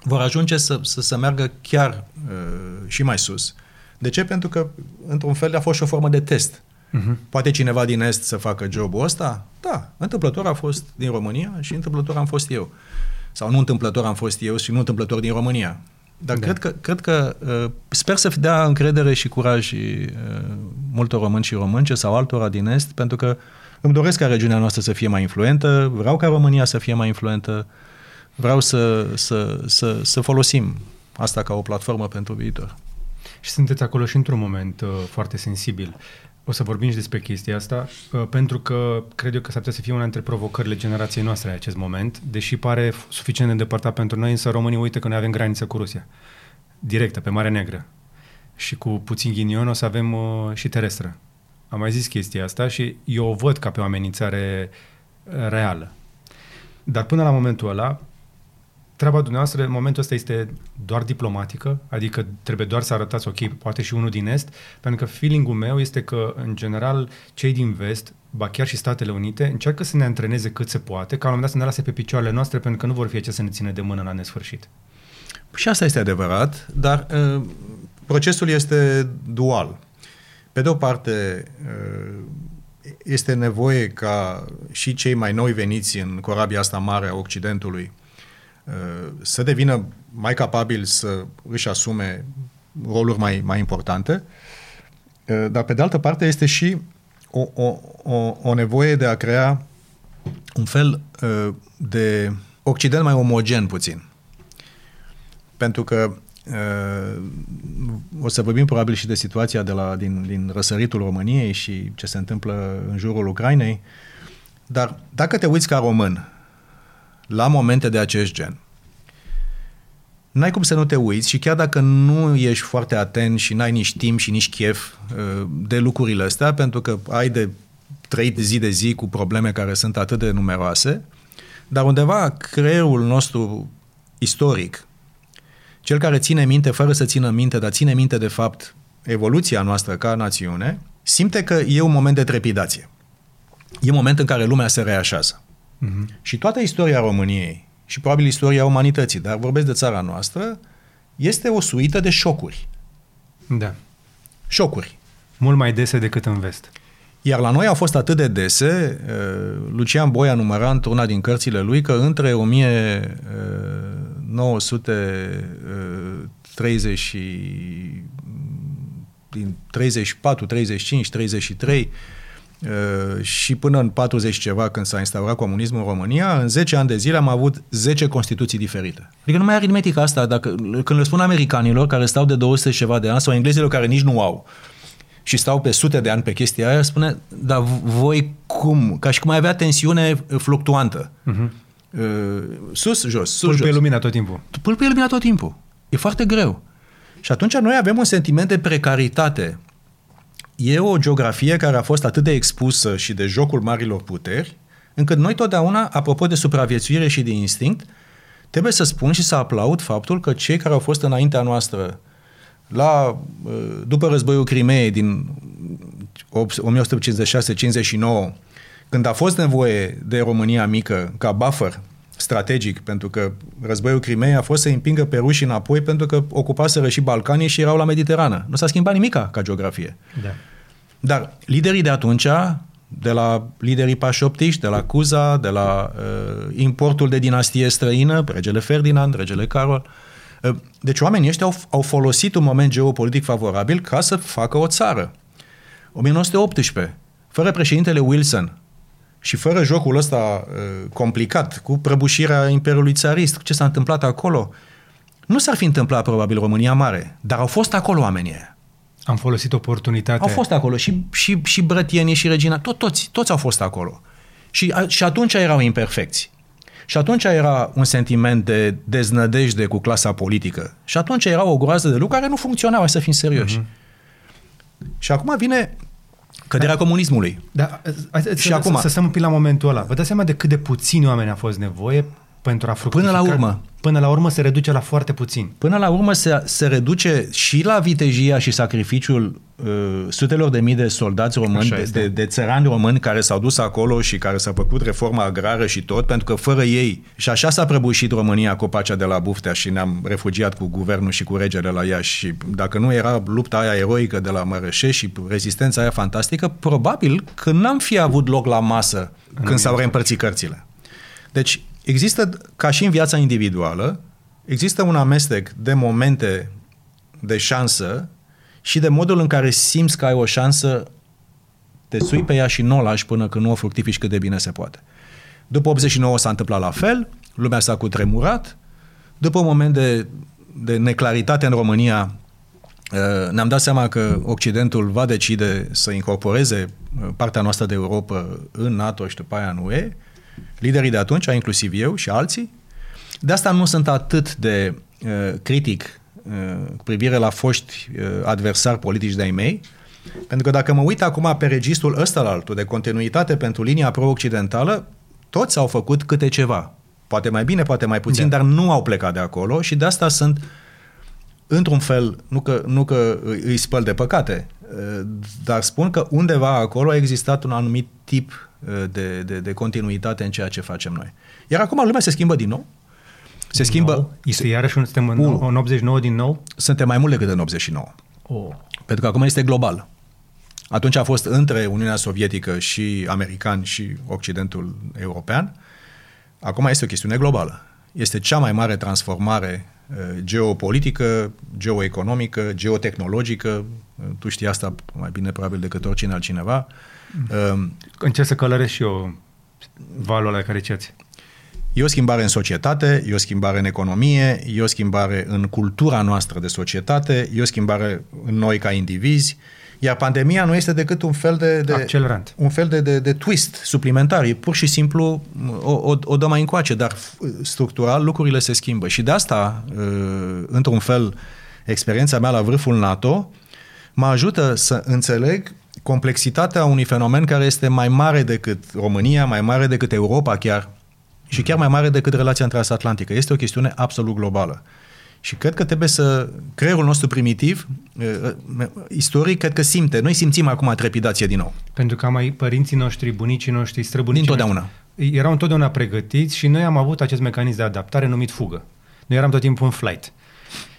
vor ajunge să, să, să meargă chiar uh, și mai sus. De ce? Pentru că, într-un fel, a fost și o formă de test. Uh-huh. Poate cineva din Est să facă jobul ăsta? Da. Întâmplător a fost din România și întâmplător am fost eu. Sau nu întâmplător am fost eu și nu întâmplător din România. Dar da. cred că, cred că uh, sper să dea încredere și curaj și, uh, multor români și românce sau altora din Est, pentru că îmi doresc ca regiunea noastră să fie mai influentă, vreau ca România să fie mai influentă, vreau să, să, să, să folosim asta ca o platformă pentru viitor. Și sunteți acolo și într-un moment uh, foarte sensibil. O să vorbim și despre chestia asta, uh, pentru că cred eu că s-ar putea să fie una dintre provocările generației noastre în acest moment, deși pare suficient de îndepărtat pentru noi, însă românii uită că noi avem graniță cu Rusia, directă, pe Marea Neagră. Și cu puțin ghinion o să avem uh, și terestră. Am mai zis chestia asta și eu o văd ca pe o amenințare uh, reală. Dar până la momentul ăla, treaba dumneavoastră în momentul ăsta este doar diplomatică, adică trebuie doar să arătați, ok, poate și unul din Est, pentru că feeling-ul meu este că, în general, cei din Vest ba chiar și Statele Unite, încearcă să ne antreneze cât se poate, ca la un moment dat să ne lase pe picioarele noastre, pentru că nu vor fi ce să ne țină de mână la nesfârșit. Și asta este adevărat, dar uh, procesul este dual. Pe de o parte, uh, este nevoie ca și cei mai noi veniți în corabia asta mare a Occidentului uh, să devină mai capabili să își asume roluri mai, mai importante, uh, dar pe de altă parte este și o, o, o, o nevoie de a crea un fel uh, de Occident mai omogen puțin. Pentru că uh, o să vorbim probabil și de situația de la, din, din răsăritul României și ce se întâmplă în jurul Ucrainei, dar dacă te uiți ca român la momente de acest gen, n-ai cum să nu te uiți și chiar dacă nu ești foarte atent și n-ai nici timp și nici chef uh, de lucrurile astea, pentru că ai de trăit zi de zi cu probleme care sunt atât de numeroase, dar undeva creierul nostru istoric, cel care ține minte fără să țină minte, dar ține minte de fapt evoluția noastră ca națiune, simte că e un moment de trepidație. E un moment în care lumea se reașează. Uh-huh. Și toată istoria României, și probabil istoria umanității, dar vorbesc de țara noastră, este o suită de șocuri. Da. Șocuri. Mult mai dese decât în vest. Iar la noi au fost atât de dese, uh, Lucian Boia număra într-una din cărțile lui că între 1930 uh, din 34, 35, 33 și până în 40 ceva, când s-a instaurat comunismul în România, în 10 ani de zile am avut 10 constituții diferite. Adică nu mai aritmetica asta. Dacă, când le spun americanilor care stau de 200 ceva de ani sau englezilor care nici nu au, și stau pe sute de ani pe chestia aia, spune, dar voi cum? Ca și cum ai avea tensiune fluctuantă. Uh-huh. Uh, sus, jos, sus, Pâlpâie lumina tot timpul. Pâlpâie lumina tot timpul. E foarte greu. Și atunci noi avem un sentiment de precaritate. E o geografie care a fost atât de expusă și de jocul marilor puteri, încât noi totdeauna, apropo de supraviețuire și de instinct, trebuie să spun și să aplaud faptul că cei care au fost înaintea noastră la, uh, după războiul Crimeei din 1956-59, când a fost nevoie de România mică ca buffer strategic, pentru că războiul Crimeei a fost să împingă pe ruși înapoi pentru că ocupaseră și Balcanii și erau la Mediterană. Nu s-a schimbat nimica ca geografie. Da. Dar liderii de atunci, de la liderii pașoptiști, de la Cuza, de la uh, importul de dinastie străină, regele Ferdinand, regele Carol, uh, Ă, deci oamenii ăștia au, au folosit un moment geopolitic favorabil ca să facă o țară. 1918, fără președintele Wilson și fără jocul ăsta uh, complicat cu prăbușirea Imperiului Țarist, ce s-a întâmplat acolo, nu s-ar fi întâmplat probabil România Mare, dar au fost acolo oamenii Am folosit oportunitatea. Au fost acolo și, și, și brătienii și regina, tot, toți, toți au fost acolo. Și, a, și atunci erau imperfecți. Și atunci era un sentiment de deznădejde cu clasa politică. Și atunci era o groază de lucruri care nu funcționau, să fim serioși. Uh-huh. Și acum vine căderea da. comunismului. Da, și să, acum, să, să stăm un pic la momentul ăla. Vă dați seama de cât de puțini oameni a fost nevoie pentru a fructifica? Până la urmă. Până la urmă se reduce la foarte puțin. Până la urmă se, se reduce și la vitejia și sacrificiul uh, sutelor de mii de soldați români, de, de, de țărani români care s-au dus acolo și care s-au făcut reforma agrară și tot, pentru că fără ei, și așa s-a prăbușit România cu pacea de la Buftea și ne-am refugiat cu guvernul și cu regele la Iași și dacă nu era lupta aia eroică de la Mărășe și rezistența aia fantastică, probabil că n-am fi avut loc la masă când s-au reîmpărțit cărțile. Deci Există, ca și în viața individuală, există un amestec de momente de șansă și de modul în care simți că ai o șansă, te sui pe ea și nu o lași până când nu o fructifici cât de bine se poate. După 89 s-a întâmplat la fel, lumea s-a cutremurat, după un moment de, de neclaritate în România, uh, ne-am dat seama că Occidentul va decide să incorporeze uh, partea noastră de Europa în NATO și după aia în UE, liderii de atunci, inclusiv eu și alții. De asta nu sunt atât de uh, critic uh, cu privire la foști uh, adversari politici de-ai mei, pentru că dacă mă uit acum pe registrul ăsta la altul de continuitate pentru linia pro-occidentală, toți au făcut câte ceva. Poate mai bine, poate mai puțin, da. dar nu au plecat de acolo și de asta sunt într-un fel, nu că, nu că îi spăl de păcate, dar spun că undeva acolo a existat un anumit tip de, de, de continuitate în ceea ce facem noi. Iar acum lumea se schimbă din nou. Se schimbă... Nou? Este iarăși suntem în, în 89 din nou? Suntem mai mult decât în 89. Oh. Pentru că acum este global. Atunci a fost între Uniunea Sovietică și americani și Occidentul european. Acum este o chestiune globală. Este cea mai mare transformare uh, geopolitică, geoeconomică, geotehnologică. Tu știi asta mai bine probabil decât oricine altcineva. Mm. Încerc să călăresc și eu valul la care ceați. E o schimbare în societate, e o schimbare în economie, e o schimbare în cultura noastră de societate, e o schimbare în noi ca indivizi, iar pandemia nu este decât un fel de, de Accelerant. un fel de, de, de twist suplimentar. E pur și simplu o, o, o dă mai încoace, dar structural lucrurile se schimbă. Și de asta, uh, într-un fel, experiența mea la vârful NATO mă ajută să înțeleg complexitatea unui fenomen care este mai mare decât România, mai mare decât Europa chiar, și chiar mai mare decât relația transatlantică. Este o chestiune absolut globală. Și cred că trebuie să... Creierul nostru primitiv, istoric, cred că simte. Noi simțim acum trepidație din nou. Pentru că mai părinții noștri, bunicii noștri, străbunicii Dintotdeauna. Noștri, erau întotdeauna pregătiți și noi am avut acest mecanism de adaptare numit fugă. Noi eram tot timpul în flight.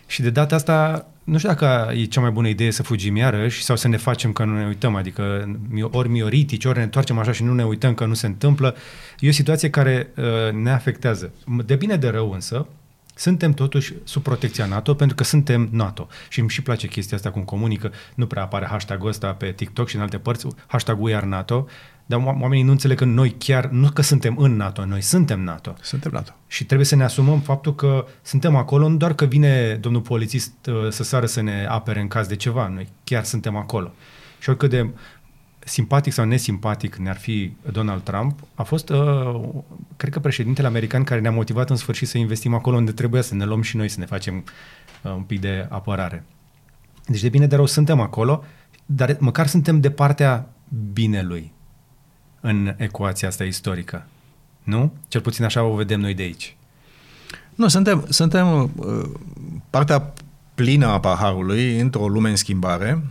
Și de data asta, nu știu dacă e cea mai bună idee să fugim iarăși sau să ne facem că nu ne uităm, adică ori mioritici, ori ne întoarcem așa și nu ne uităm că nu se întâmplă. E o situație care uh, ne afectează. De bine de rău însă, suntem totuși sub protecția NATO pentru că suntem NATO. Și îmi și place chestia asta cum comunică, nu prea apare hashtag-ul ăsta pe TikTok și în alte părți, hashtag We are NATO, dar oamenii nu înțeleg că noi chiar, nu că suntem în NATO, noi suntem NATO. Suntem NATO. Și trebuie să ne asumăm faptul că suntem acolo, nu doar că vine domnul polițist uh, să sară să ne apere în caz de ceva, noi chiar suntem acolo. Și oricât de simpatic sau nesimpatic ne-ar fi Donald Trump, a fost, uh, cred că, președintele american care ne-a motivat în sfârșit să investim acolo unde trebuia să ne luăm și noi să ne facem uh, un pic de apărare. Deci, de bine de rău, suntem acolo, dar măcar suntem de partea binelui în ecuația asta istorică. Nu? Cel puțin așa o vedem noi de aici. Nu, suntem, suntem uh, partea plină a paharului într-o lume în schimbare.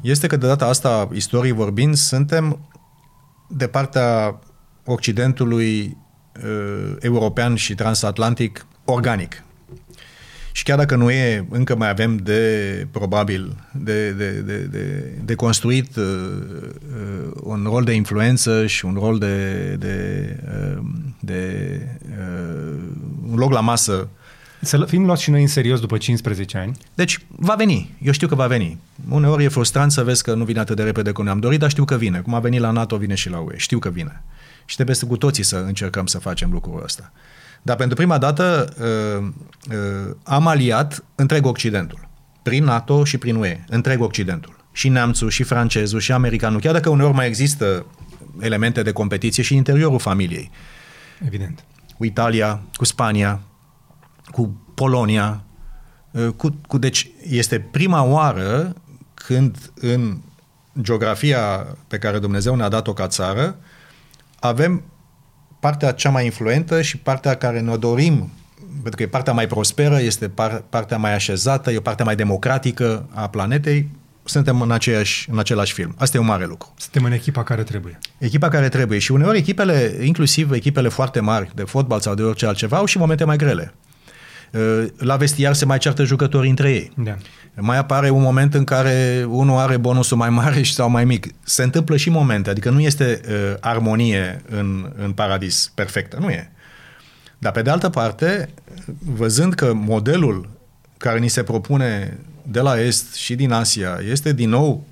Este că de data asta, istorii vorbind, suntem de partea Occidentului uh, european și transatlantic organic. Și chiar dacă nu e, încă mai avem de, probabil, de, de, de, de, de construit uh, uh, un rol de influență și un rol de, de, uh, de uh, un loc la masă să fim luați și noi în serios după 15 ani. Deci va veni. Eu știu că va veni. Uneori e frustrant să vezi că nu vine atât de repede cum ne-am dorit, dar știu că vine. Cum a venit la NATO, vine și la UE. Știu că vine. Și trebuie să cu toții să încercăm să facem lucrul ăsta. Dar pentru prima dată uh, uh, am aliat întreg Occidentul. Prin NATO și prin UE. Întreg Occidentul. Și neamțul, și francezul, și americanul. Chiar dacă uneori mai există elemente de competiție și în interiorul familiei. Evident. Cu Italia, cu Spania, cu Polonia. Uh, cu, cu, deci este prima oară când în geografia pe care Dumnezeu ne-a dat-o ca țară, avem partea cea mai influentă și partea care ne dorim, pentru că e partea mai prosperă, este par, partea mai așezată, e o partea mai democratică a planetei, suntem în, aceeași, în același film. Asta e un mare lucru. Suntem în echipa care trebuie. Echipa care trebuie. Și uneori echipele, inclusiv echipele foarte mari de fotbal sau de orice altceva, au și momente mai grele. Uh, la vestiar se mai ceartă jucătorii între ei. Da. Mai apare un moment în care unul are bonusul mai mare sau mai mic. Se întâmplă și momente, adică nu este uh, armonie în, în paradis perfectă, nu e. Dar pe de altă parte, văzând că modelul care ni se propune de la Est și din Asia este din nou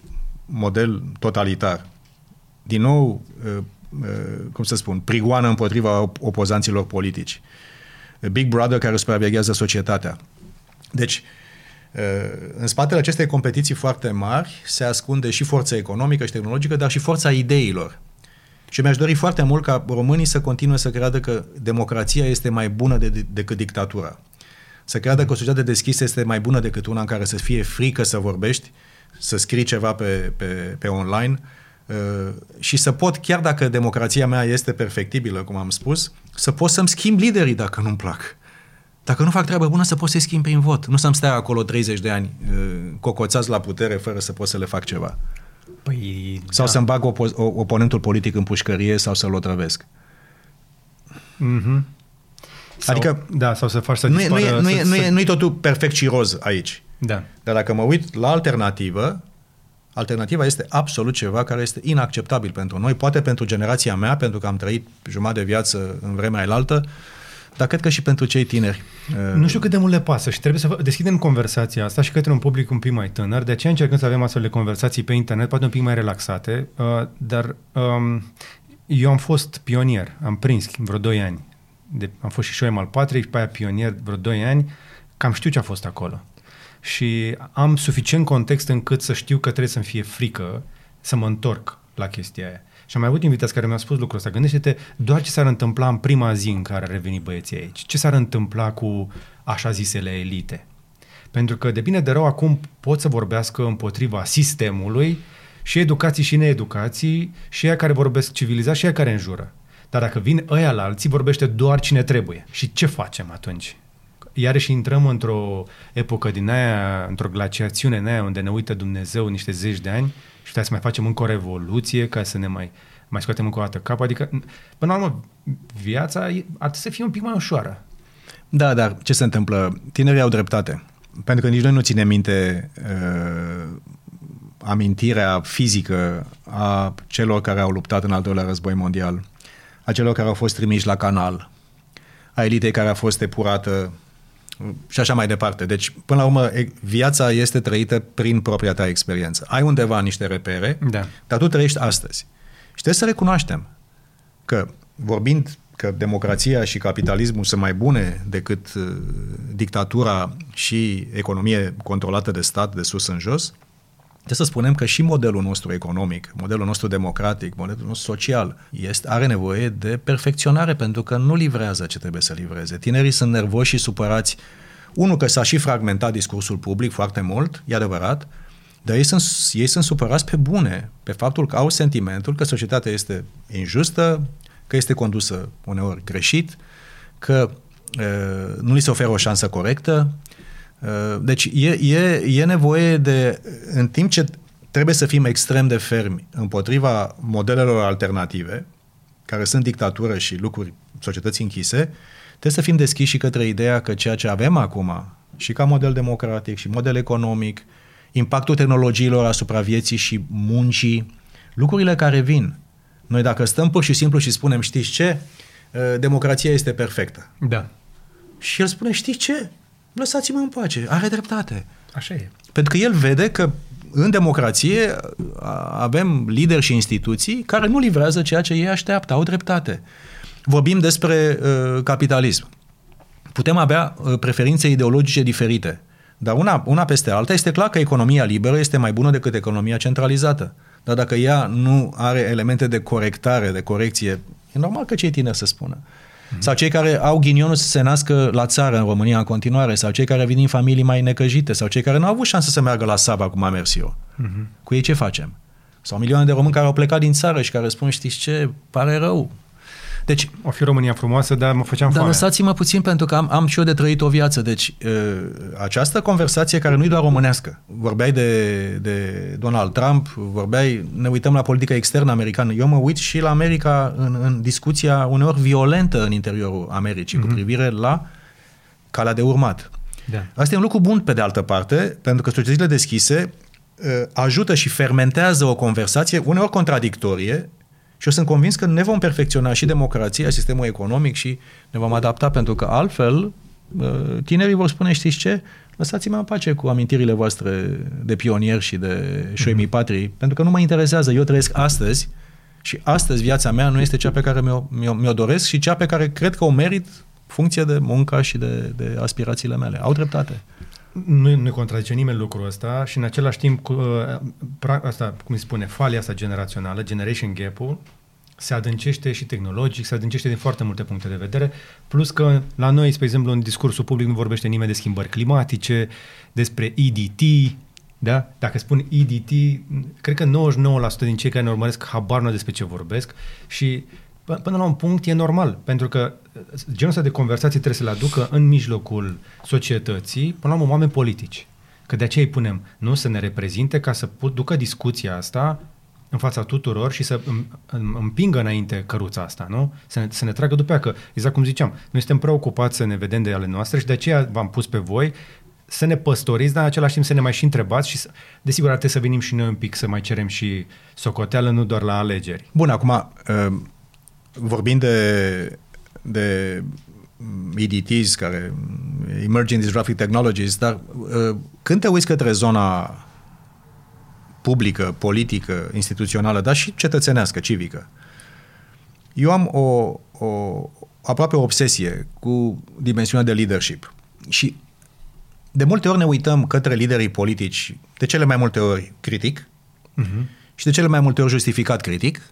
model totalitar, din nou, uh, uh, cum să spun, prigoană împotriva opozanților politici. Big Brother care supraveghează societatea. Deci, în spatele acestei competiții foarte mari se ascunde și forța economică și tehnologică, dar și forța ideilor. Și mi-aș dori foarte mult ca românii să continue să creadă că democrația este mai bună de, de, decât dictatura. Să creadă că o societate deschisă este mai bună decât una în care să fie frică să vorbești, să scrii ceva pe, pe, pe online uh, și să pot, chiar dacă democrația mea este perfectibilă, cum am spus, să pot să-mi schimb liderii dacă nu-mi plac. Dacă nu fac treabă bună, să pot să-i schimb prin vot. Nu să-mi stea acolo 30 de ani uh, cocoțați la putere fără să pot să le fac ceva. Păi, sau da. să-mi bag opo- oponentul politic în pușcărie sau să-l otrăvesc. Mm-hmm. Sau, adică, da, sau să faci să nu dispară, e, nu, e, nu, e, să, nu, e, nu e totul perfect și roz aici. Da. Dar dacă mă uit la alternativă, alternativa este absolut ceva care este inacceptabil pentru noi, poate pentru generația mea, pentru că am trăit jumătate de viață în vremea elaltă, dar cred că și pentru cei tineri. Nu știu cât de mult le pasă și trebuie să deschidem conversația asta și către un public un pic mai tânăr, de aceea încercăm să avem astfel de conversații pe internet, poate un pic mai relaxate, uh, dar um, eu am fost pionier, am prins vreo 2 ani. De, am fost și șoim al patrei și pe aia pionier vreo 2 ani, cam știu ce a fost acolo. Și am suficient context încât să știu că trebuie să-mi fie frică să mă întorc la chestia aia. Și am mai avut invitați care mi-au spus lucrul ăsta. Gândește-te doar ce s-ar întâmpla în prima zi în care ar reveni băieții aici. Ce s-ar întâmpla cu așa zisele elite. Pentru că de bine de rău acum pot să vorbească împotriva sistemului și educații și needucații și ea care vorbesc civilizat și ea care înjură. Dar dacă vin ăia la alții, vorbește doar cine trebuie. Și ce facem atunci? Iarăși intrăm într-o epocă din aia, într-o glaciațiune în aia unde ne uită Dumnezeu niște zeci de ani și trebuie să mai facem încă o revoluție ca să ne mai, mai scoatem încă o dată cap. Adică, până la urmă, viața ar trebui să fie un pic mai ușoară. Da, dar ce se întâmplă? Tinerii au dreptate. Pentru că nici noi nu ținem minte uh, amintirea fizică a celor care au luptat în al doilea război mondial, a celor care au fost trimiși la canal, a elitei care a fost epurată și așa mai departe. Deci, până la urmă, viața este trăită prin propria ta experiență. Ai undeva niște repere, da. dar tu trăiești astăzi. Și trebuie să recunoaștem că, vorbind că democrația și capitalismul sunt mai bune decât uh, dictatura și economie controlată de stat de sus în jos, Trebuie să spunem că și modelul nostru economic, modelul nostru democratic, modelul nostru social este, are nevoie de perfecționare pentru că nu livrează ce trebuie să livreze. Tinerii sunt nervoși și supărați. Unul, că s-a și fragmentat discursul public foarte mult, e adevărat, dar ei sunt, ei sunt supărați pe bune, pe faptul că au sentimentul că societatea este injustă, că este condusă uneori greșit, că uh, nu li se oferă o șansă corectă, Uh, deci e, e, e nevoie de, în timp ce trebuie să fim extrem de fermi împotriva modelelor alternative, care sunt dictatură și lucruri, societăți închise, trebuie să fim deschiși și către ideea că ceea ce avem acum, și ca model democratic, și model economic, impactul tehnologiilor asupra vieții și muncii, lucrurile care vin. Noi dacă stăm pur și simplu și spunem, știți ce, uh, democrația este perfectă. Da. Și el spune, știți ce, lăsați-mă în pace, are dreptate. Așa e. Pentru că el vede că în democrație avem lideri și instituții care nu livrează ceea ce ei așteaptă, au dreptate. Vorbim despre uh, capitalism. Putem avea uh, preferințe ideologice diferite, dar una, una peste alta este clar că economia liberă este mai bună decât economia centralizată. Dar dacă ea nu are elemente de corectare, de corecție, e normal că cei tineri să spună. Mm-hmm. Sau cei care au ghinionul să se nască la țară în România în continuare, sau cei care vin din familii mai necăjite, sau cei care nu au avut șansă să meargă la Saba, cum am mers eu. Mm-hmm. Cu ei ce facem? Sau milioane de români care au plecat din țară și care spun, știți ce, pare rău, deci, o fi România frumoasă, dar mă făceam Dar foame. lăsați-mă puțin pentru că am, am și eu de trăit o viață. Deci, această conversație care nu e doar românească. Vorbeai de, de Donald Trump, vorbeai, ne uităm la politica externă americană. Eu mă uit și la America în, în discuția uneori violentă în interiorul Americii mm-hmm. cu mhm. privire la calea de urmat. Da. Asta e un lucru bun pe de altă parte, pentru că societățile deschise ajută și fermentează o conversație uneori contradictorie și eu sunt convins că ne vom perfecționa și democrația, sistemul economic și ne vom adapta, pentru că altfel uh, tinerii vor spune, știți ce, lăsați-mă în pace cu amintirile voastre de pionieri și de șoimii mm-hmm. patrii, pentru că nu mă interesează, eu trăiesc astăzi și astăzi viața mea nu este cea pe care mi-o, mi-o, mi-o doresc și cea pe care cred că o merit funcție de munca și de, de aspirațiile mele. Au dreptate nu, nu contrazice nimeni lucrul ăsta și în același timp, cu, uh, asta, cum se spune, falia asta generațională, generation gap-ul, se adâncește și tehnologic, se adâncește din foarte multe puncte de vedere, plus că la noi, spre exemplu, în discursul public nu vorbește nimeni de schimbări climatice, despre EDT, da? Dacă spun EDT, cred că 99% din cei care ne urmăresc habar nu despre ce vorbesc și până la un punct e normal, pentru că uh, genul ăsta de conversații trebuie să le aducă în mijlocul societății, până la urmă, oameni politici. Că de aceea îi punem, nu, să ne reprezinte ca să put, ducă discuția asta în fața tuturor și să împingă înainte căruța asta, nu? Să ne, să ne tragă după ea, că, exact cum ziceam, noi suntem preocupați să ne vedem de ale noastre și de aceea v-am pus pe voi să ne păstoriți, dar în același timp să ne mai și întrebați și, să, desigur, ar trebui să venim și noi un pic să mai cerem și socoteală, nu doar la alegeri. Bun, acum, uh, vorbind de, de EDTs, care Emerging Disruptive Technologies, dar uh, când te uiți către zona publică, politică, instituțională, dar și cetățenească, civică, eu am o, o aproape o obsesie cu dimensiunea de leadership. Și de multe ori ne uităm către liderii politici, de cele mai multe ori critic uh-huh. și de cele mai multe ori justificat critic,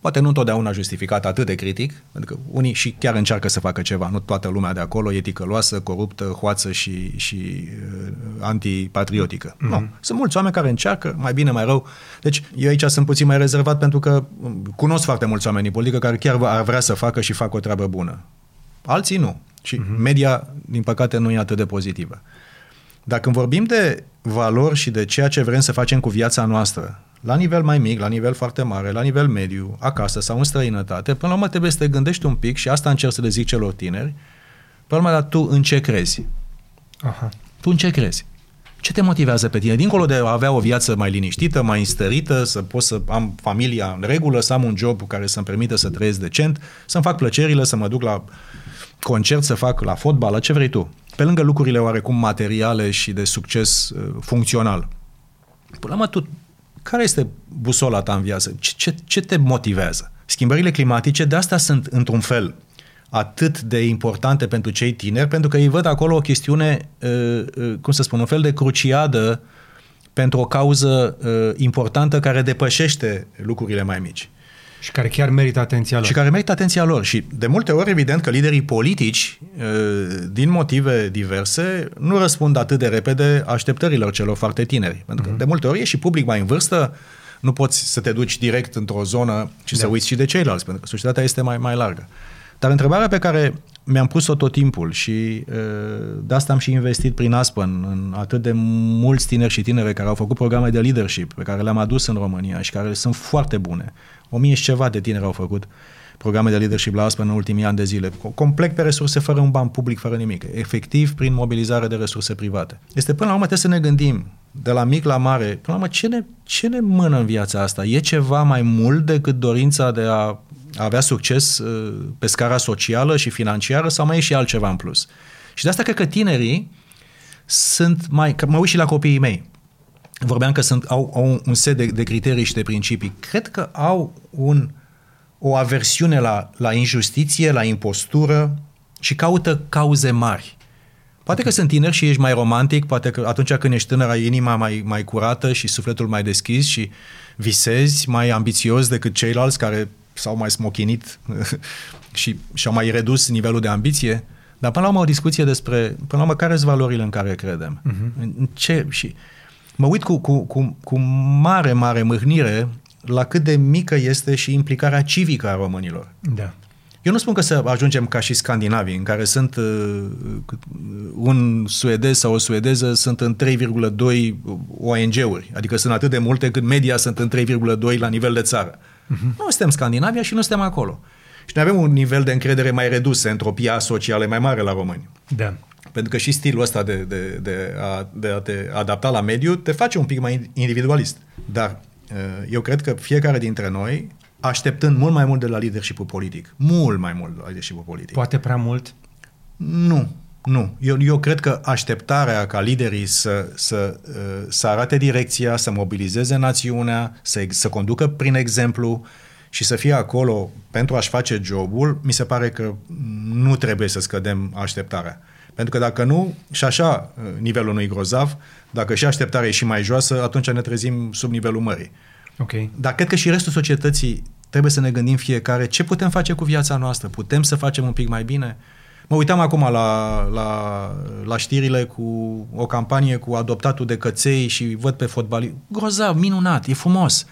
poate nu întotdeauna justificat atât de critic, pentru că unii și chiar încearcă să facă ceva, nu toată lumea de acolo e ticăloasă, coruptă, hoață și, și uh, antipatriotică. Mm-hmm. Nu, sunt mulți oameni care încearcă, mai bine, mai rău. Deci eu aici sunt puțin mai rezervat pentru că um, cunosc foarte mulți oameni în politică care chiar ar vrea să facă și fac o treabă bună. Alții nu. Și mm-hmm. media, din păcate, nu e atât de pozitivă. Dacă vorbim de valori și de ceea ce vrem să facem cu viața noastră, la nivel mai mic, la nivel foarte mare, la nivel mediu, acasă sau în străinătate, până la urmă trebuie să te gândești un pic și asta încerc să le zic celor tineri, până la urmă, dar tu în ce crezi? Aha. Tu în ce crezi? Ce te motivează pe tine? Dincolo de a avea o viață mai liniștită, mai înstărită, să pot să am familia în regulă, să am un job care să-mi permită să trăiesc decent, să-mi fac plăcerile, să mă duc la concert, să fac la fotbal, la ce vrei tu. Pe lângă lucrurile oarecum materiale și de succes uh, funcțional. Până la urmă, tu care este busola ta în viață? Ce, ce, ce te motivează? Schimbările climatice de asta sunt, într-un fel, atât de importante pentru cei tineri, pentru că ei văd acolo o chestiune, uh, uh, cum să spun, un fel de cruciadă pentru o cauză uh, importantă care depășește lucrurile mai mici. Și care chiar merită atenția lor. Și care merită atenția lor. Și de multe ori, evident că liderii politici, din motive diverse, nu răspund atât de repede așteptărilor celor foarte tineri. Pentru că mm-hmm. de multe ori e și public mai în vârstă, nu poți să te duci direct într-o zonă și da. să uiți și de ceilalți, pentru că societatea este mai, mai largă. Dar întrebarea pe care mi-am pus-o tot timpul și de asta am și investit prin Aspen în atât de mulți tineri și tinere care au făcut programe de leadership, pe care le-am adus în România și care sunt foarte bune. O mie și ceva de tineri au făcut programe de leadership la Aspen în ultimii ani de zile. Complet pe resurse, fără un ban public, fără nimic. Efectiv, prin mobilizare de resurse private. Este până la urmă trebuie să ne gândim, de la mic la mare, până la urmă, ce ne, ce ne mână în viața asta? E ceva mai mult decât dorința de a avea succes uh, pe scara socială și financiară sau mai e și altceva în plus? Și de asta cred că tinerii sunt mai... Că mă uit și la copiii mei vorbeam că sunt, au, au un set de, de criterii și de principii. Cred că au un, o aversiune la, la injustiție, la impostură și caută cauze mari. Poate că sunt tineri și ești mai romantic, poate că atunci când ești tânăr ai inima mai, mai curată și sufletul mai deschis și visezi mai ambițios decât ceilalți care s-au mai smochinit și și-au mai redus nivelul de ambiție. Dar până la urmă o discuție despre, până la urmă, care sunt valorile în care credem. Uh-huh. În ce, și mă uit cu, cu, cu, cu mare, mare mâhnire la cât de mică este și implicarea civică a românilor. Da. Eu nu spun că să ajungem ca și scandinavii, în care sunt uh, un suedez sau o suedeză sunt în 3,2 ONG-uri, adică sunt atât de multe cât media sunt în 3,2 la nivel de țară. Uh-huh. Nu suntem Scandinavia și nu suntem acolo. Și noi avem un nivel de încredere mai redus, entropia socială mai mare la români. Da. Pentru că și stilul ăsta de, de, de, a, de a te adapta la mediu te face un pic mai individualist. Dar uh, eu cred că fiecare dintre noi, așteptând mult mai mult de la leadership politic, mult mai mult de la leadership politic. Poate prea mult? Nu, nu. Eu, eu cred că așteptarea ca liderii să, să, uh, să arate direcția, să mobilizeze națiunea, să, să conducă prin exemplu și să fie acolo pentru a-și face jobul, mi se pare că nu trebuie să scădem așteptarea. Pentru că dacă nu, și așa uh, nivelul nu e grozav, dacă și așteptarea e și mai joasă, atunci ne trezim sub nivelul mării. Okay. Dar cred că și restul societății trebuie să ne gândim fiecare ce putem face cu viața noastră. Putem să facem un pic mai bine? Mă uitam acum la, la, la știrile cu o campanie cu adoptatul de căței și văd pe fotbali. Grozav, minunat, e frumos.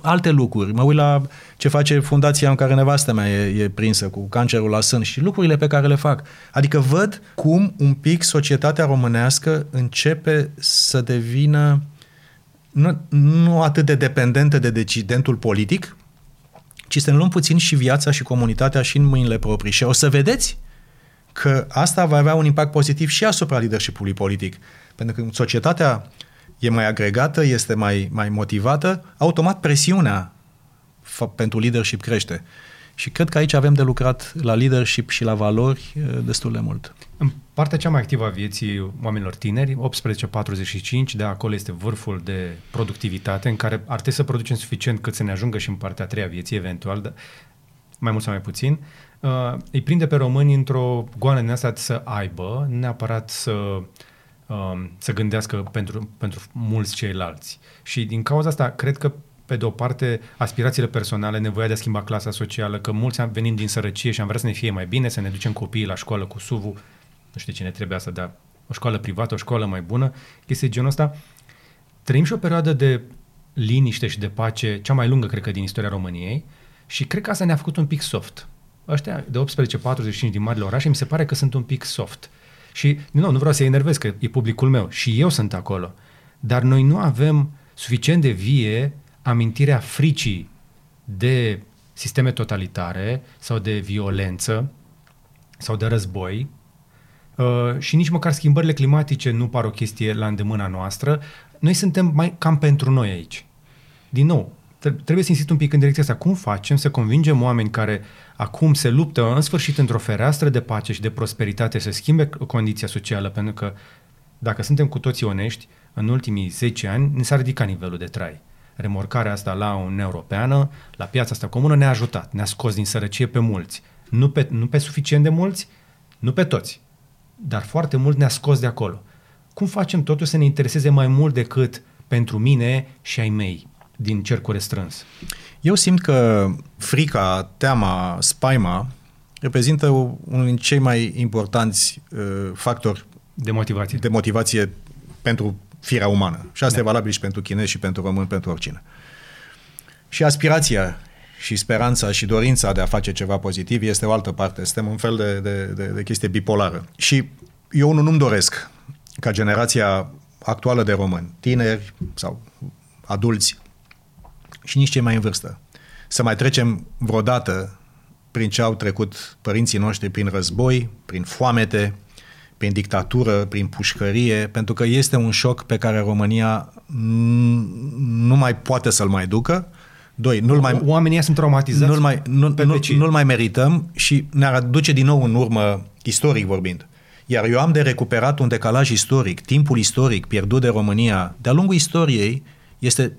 alte lucruri. Mă uit la ce face fundația în care nevastă mea e, e prinsă cu cancerul la sân și lucrurile pe care le fac. Adică văd cum un pic societatea românească începe să devină nu, nu atât de dependentă de decidentul politic, ci să ne luăm puțin și viața și comunitatea și în mâinile proprii. Și o să vedeți că asta va avea un impact pozitiv și asupra leadership-ului politic. Pentru că societatea e mai agregată, este mai, mai motivată, automat presiunea pentru leadership crește. Și cred că aici avem de lucrat la leadership și la valori destul de mult. În partea cea mai activă a vieții oamenilor tineri, 18-45, de acolo este vârful de productivitate în care ar trebui să producem suficient cât să ne ajungă și în partea a treia vieții, eventual, mai mult sau mai puțin, uh, îi prinde pe români într-o goană din asta să aibă, neapărat să uh, să gândească pentru, pentru mulți ceilalți. Și din cauza asta, cred că pe de o parte, aspirațiile personale, nevoia de a schimba clasa socială, că mulți am venit din sărăcie și am vrea să ne fie mai bine, să ne ducem copiii la școală cu SUV-ul, nu știu cine trebuie să dea o școală privată, o școală mai bună, chestii genul ăsta. Trăim și o perioadă de liniște și de pace, cea mai lungă, cred că, din istoria României și cred că asta ne-a făcut un pic soft. Ăștia de 18-45 din marile orașe mi se pare că sunt un pic soft. Și, nu, nu vreau să-i enervez, că e publicul meu și eu sunt acolo. Dar noi nu avem suficient de vie amintirea fricii de sisteme totalitare sau de violență sau de război uh, și nici măcar schimbările climatice nu par o chestie la îndemâna noastră. Noi suntem mai cam pentru noi aici. Din nou, trebuie să insist un pic în direcția asta. Cum facem să convingem oameni care acum se luptă în sfârșit într-o fereastră de pace și de prosperitate să schimbe condiția socială? Pentru că dacă suntem cu toții onești, în ultimii 10 ani ne s-a ridicat nivelul de trai remorcarea asta la Uniunea Europeană, la piața asta comună, ne-a ajutat, ne-a scos din sărăcie pe mulți. Nu pe, nu pe suficient de mulți, nu pe toți, dar foarte mult ne-a scos de acolo. Cum facem totuși să ne intereseze mai mult decât pentru mine și ai mei din cercul restrâns? Eu simt că frica, teama, spaima reprezintă unul din cei mai importanți uh, factori de motivație. de motivație pentru firea umană. Și asta da. e valabil și pentru chinezi și pentru români, pentru oricine. Și aspirația și speranța și dorința de a face ceva pozitiv este o altă parte. Suntem un fel de, de, de, de chestie bipolară. Și eu nu, nu-mi doresc ca generația actuală de români, tineri sau adulți și nici cei mai în vârstă, să mai trecem vreodată prin ce au trecut părinții noștri, prin război, prin foamete, prin dictatură, prin pușcărie, pentru că este un șoc pe care România nu mai poate să-l mai ducă. Doi, nu-l mai, Oamenii sunt traumatizați nu-l mai, nu, nu, nu-l mai merităm și ne-ar aduce din nou în urmă, istoric vorbind. Iar eu am de recuperat un decalaj istoric, timpul istoric pierdut de România de-a lungul istoriei este,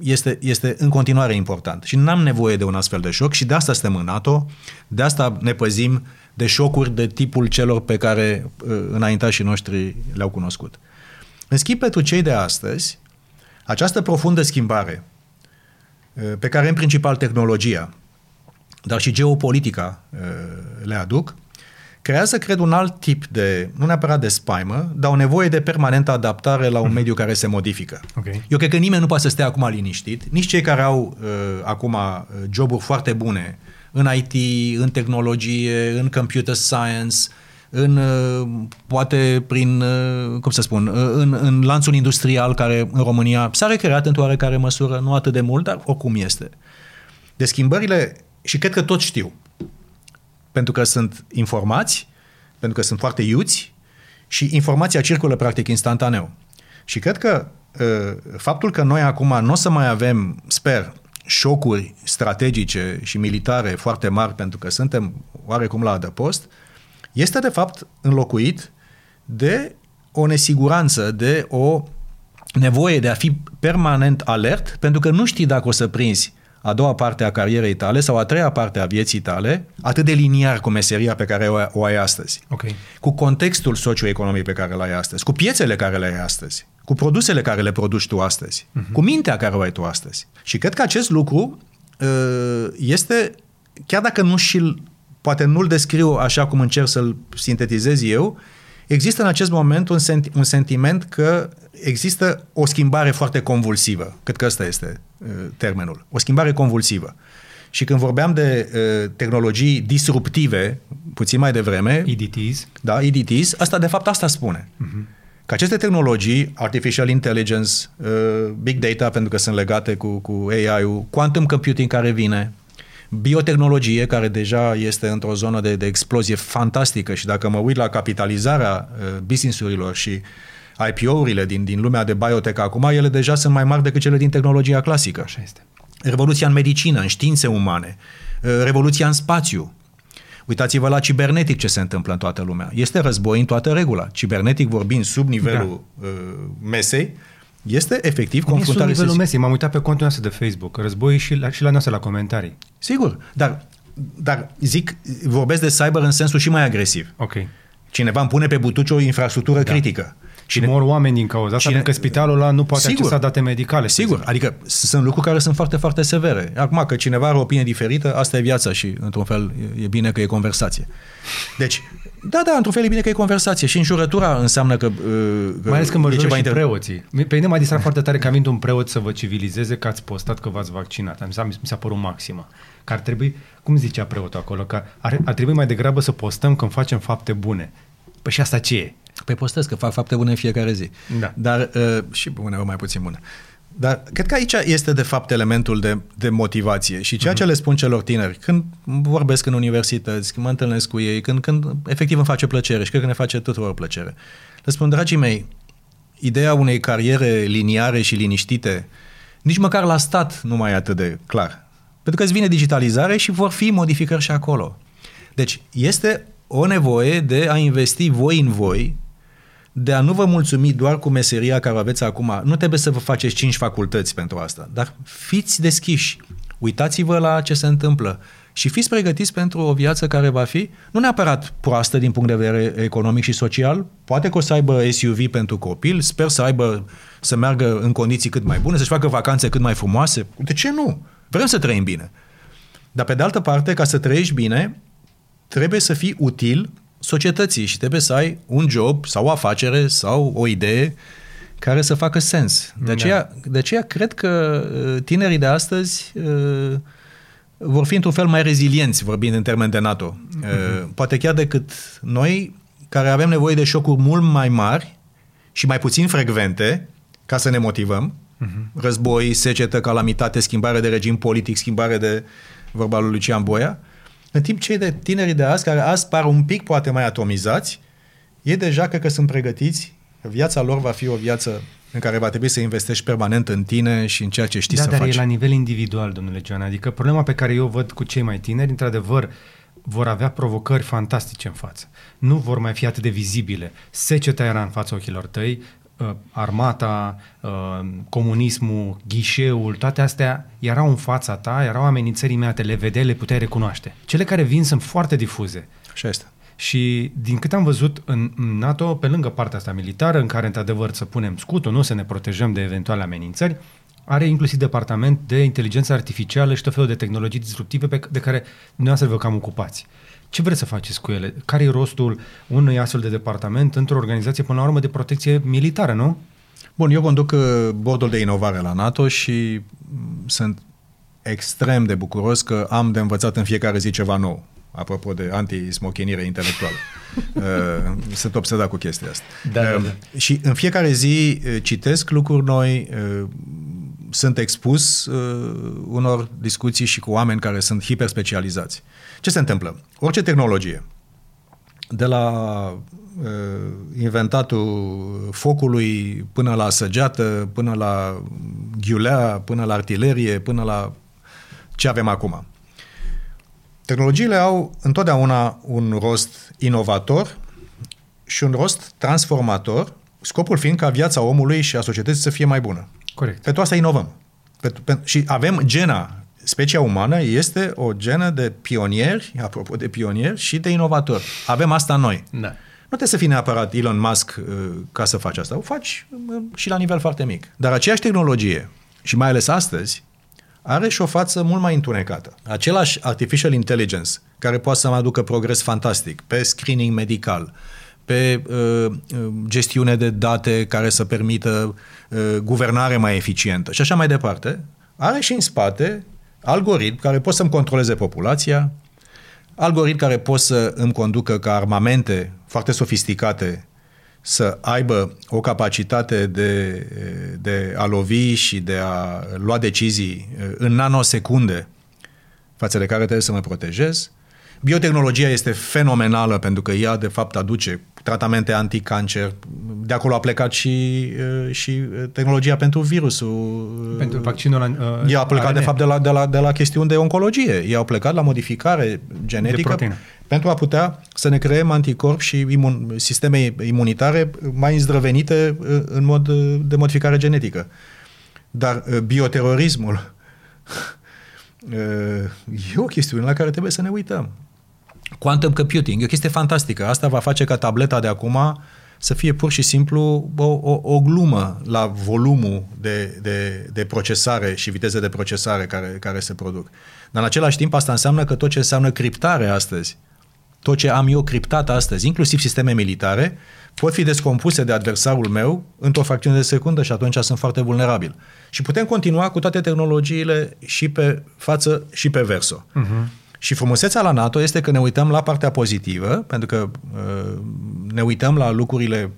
este, este în continuare important. Și n-am nevoie de un astfel de șoc și de asta suntem în NATO, de asta ne păzim de șocuri de tipul celor pe care uh, înaintașii noștri le-au cunoscut. În schimb, pentru cei de astăzi, această profundă schimbare, uh, pe care în principal tehnologia, dar și geopolitica uh, le aduc, creează, cred, un alt tip de, nu neapărat de spaimă, dar o nevoie de permanentă adaptare la un mhm. mediu care se modifică. Okay. Eu cred că nimeni nu poate să stea acum liniștit, nici cei care au uh, acum uh, joburi foarte bune în IT, în tehnologie, în computer science, în, uh, poate prin, uh, cum să spun, uh, în, în lanțul industrial care în România s-a recreat într-o oarecare măsură, nu atât de mult, dar oricum este. De schimbările, și cred că toți știu, pentru că sunt informați, pentru că sunt foarte iuți și informația circulă practic instantaneu. Și cred că faptul că noi acum nu o să mai avem, sper, șocuri strategice și militare foarte mari, pentru că suntem oarecum la adăpost, este de fapt înlocuit de o nesiguranță, de o nevoie de a fi permanent alert, pentru că nu știi dacă o să prinzi a doua parte a carierei tale sau a treia parte a vieții tale, atât de liniar cu meseria pe care o, o ai astăzi. Okay. Cu contextul socioeconomic pe care l-ai astăzi, cu piețele care le ai astăzi cu produsele care le produci tu astăzi, uh-huh. cu mintea care o ai tu astăzi. Și cred că acest lucru uh, este, chiar dacă nu și poate nu-l descriu așa cum încerc să-l sintetizez eu, există în acest moment un, senti- un sentiment că există o schimbare foarte convulsivă. Cred că ăsta este uh, termenul. O schimbare convulsivă. Și când vorbeam de uh, tehnologii disruptive, puțin mai devreme... EDTs. Da, EDTs, asta de fapt asta spune. Uh-huh. Că aceste tehnologii, artificial intelligence, uh, big data, pentru că sunt legate cu, cu AI-ul, quantum computing care vine, biotehnologie, care deja este într-o zonă de, de explozie fantastică și dacă mă uit la capitalizarea uh, business-urilor și IPO-urile din, din lumea de biotech acum, ele deja sunt mai mari decât cele din tehnologia clasică. Așa este. Revoluția în medicină, în științe umane, uh, revoluția în spațiu. Uitați-vă la cibernetic ce se întâmplă în toată lumea. Este război în toată regula. Cibernetic vorbind sub nivelul da. uh, mesei, este efectiv confruntare. Sub nivelul mesei. M-am uitat pe contul nostru de Facebook. Război și la, și la noastră la comentarii. Sigur, dar, dar zic, vorbesc de cyber în sensul și mai agresiv. Ok. Cineva îmi pune pe butuci o infrastructură da. critică. Și mor oameni din cauza asta, pentru că spitalul ăla nu poate sigur, accesa date medicale. Sigur, adică sunt lucruri care sunt foarte, foarte severe. Acum, că cineva are o opinie diferită, asta e viața și, într-un fel, e bine că e conversație. Deci, da, da, într-un fel e bine că e conversație. Și înjurătura înseamnă că... Uh, că Mai ales când mă și inter... preoții. Pe mine m-a distrat foarte tare că am un preot să vă civilizeze că ați postat că v-ați vaccinat. Mi s-a, mi s-a părut maximă. Că ar trebui, cum zicea preotul acolo, că ar, ar trebui mai degrabă să postăm când facem fapte bune. Păi și asta ce e? Păi postez că fac fapte bune în fiecare zi. Da. Dar uh, și uneori mai puțin bune. Dar cred că aici este de fapt elementul de, de motivație și ceea uh-huh. ce le spun celor tineri când vorbesc în universități, când mă întâlnesc cu ei, când, când efectiv îmi face plăcere și cred că ne face tuturor plăcere. Le spun, dragii mei, ideea unei cariere liniare și liniștite nici măcar la stat nu mai e atât de clar. Pentru că îți vine digitalizare și vor fi modificări și acolo. Deci este o nevoie de a investi voi în voi de a nu vă mulțumi doar cu meseria care o aveți acum. Nu trebuie să vă faceți cinci facultăți pentru asta, dar fiți deschiși. Uitați-vă la ce se întâmplă și fiți pregătiți pentru o viață care va fi nu neapărat proastă din punct de vedere economic și social, poate că o să aibă SUV pentru copil, sper să aibă să meargă în condiții cât mai bune, să-și facă vacanțe cât mai frumoase. De ce nu? Vrem să trăim bine. Dar pe de altă parte, ca să trăiești bine, trebuie să fii util societății și trebuie să ai un job sau o afacere sau o idee care să facă sens. De aceea, da. de aceea cred că uh, tinerii de astăzi uh, vor fi într-un fel mai rezilienți, vorbind în termen de NATO. Mm-hmm. Poate chiar decât noi, care avem nevoie de șocuri mult mai mari și mai puțin frecvente ca să ne motivăm. Mm-hmm. Război, secetă, calamitate, schimbare de regim politic, schimbare de vorba lui Lucian Boia. Uh, în timp cei de tinerii de azi, care azi par un pic poate mai atomizați, e deja cred că sunt pregătiți, viața lor va fi o viață în care va trebui să investești permanent în tine și în ceea ce știi da, să dar faci. e la nivel individual, domnule Joan. Adică problema pe care eu o văd cu cei mai tineri, într-adevăr, vor avea provocări fantastice în față. Nu vor mai fi atât de vizibile. Seceta era în fața ochilor tăi, Uh, armata, uh, comunismul, ghișeul, toate astea erau în fața ta, erau amenințări imediate, le vedeai, le puteai recunoaște. Cele care vin sunt foarte difuze. Așa este. Și din cât am văzut în NATO, pe lângă partea asta militară, în care într-adevăr să punem scutul, nu să ne protejăm de eventuale amenințări, are inclusiv departament de inteligență artificială și tot felul de tehnologii disruptive pe, de care dumneavoastră vă cam ocupați. Ce vreți să faceți cu ele? Care e rostul unui astfel de departament într-o organizație, până la urmă, de protecție militară, nu? Bun, eu conduc uh, bordul de inovare la NATO și mm, sunt extrem de bucuros că am de învățat în fiecare zi ceva nou. Apropo de anti-smochinire intelectuală. Uh, sunt obsedat cu chestia asta. Da, da, da. Și în fiecare zi uh, citesc lucruri noi, sunt expus unor discuții și cu oameni care sunt hiperspecializați. Ce se întâmplă? Orice tehnologie, de la uh, inventatul focului până la săgeată, până la ghiulea, până la artilerie, până la ce avem acum. Tehnologiile au întotdeauna un rost inovator și un rost transformator, scopul fiind ca viața omului și a societății să fie mai bună. Corect. Pentru asta inovăm. Pentru, pentru, și avem gena specia umană este o genă de pionieri, apropo de pionieri, și de inovatori. Avem asta noi. Da. Nu trebuie să fii neapărat Elon Musk uh, ca să faci asta. O faci uh, și la nivel foarte mic. Dar aceeași tehnologie, și mai ales astăzi, are și o față mult mai întunecată. Același artificial intelligence, care poate să mă aducă progres fantastic pe screening medical, pe uh, gestiune de date care să permită uh, guvernare mai eficientă și așa mai departe, are și în spate algoritmi care pot să-mi controleze populația, algoritmi care pot să îmi conducă ca armamente foarte sofisticate să aibă o capacitate de, de a lovi și de a lua decizii uh, în nanosecunde față de care trebuie să mă protejez. Biotehnologia este fenomenală pentru că ea, de fapt, aduce tratamente anticancer. De acolo a plecat și, uh, și tehnologia pentru virusul. Pentru vaccinul uh, Ea a plecat, ARN. de fapt, de la, de, la, de la chestiuni de oncologie. Ei au plecat la modificare genetică pentru a putea să ne creăm anticorpi și imun, sisteme imunitare mai îndrăvenite uh, în mod de modificare genetică. Dar bioterorismul e o chestiune la care trebuie să ne uităm. Quantum computing e o chestie fantastică. Asta va face ca tableta de acum să fie pur și simplu o, o, o glumă la volumul de, de, de procesare și viteze de procesare care, care se produc. Dar în același timp asta înseamnă că tot ce înseamnă criptare astăzi, tot ce am eu criptat astăzi, inclusiv sisteme militare, pot fi descompuse de adversarul meu într-o fracțiune de secundă și atunci sunt foarte vulnerabil. Și putem continua cu toate tehnologiile și pe față și pe verso. Uh-huh. Și frumusețea la NATO este că ne uităm la partea pozitivă, pentru că uh, ne uităm la lucrurile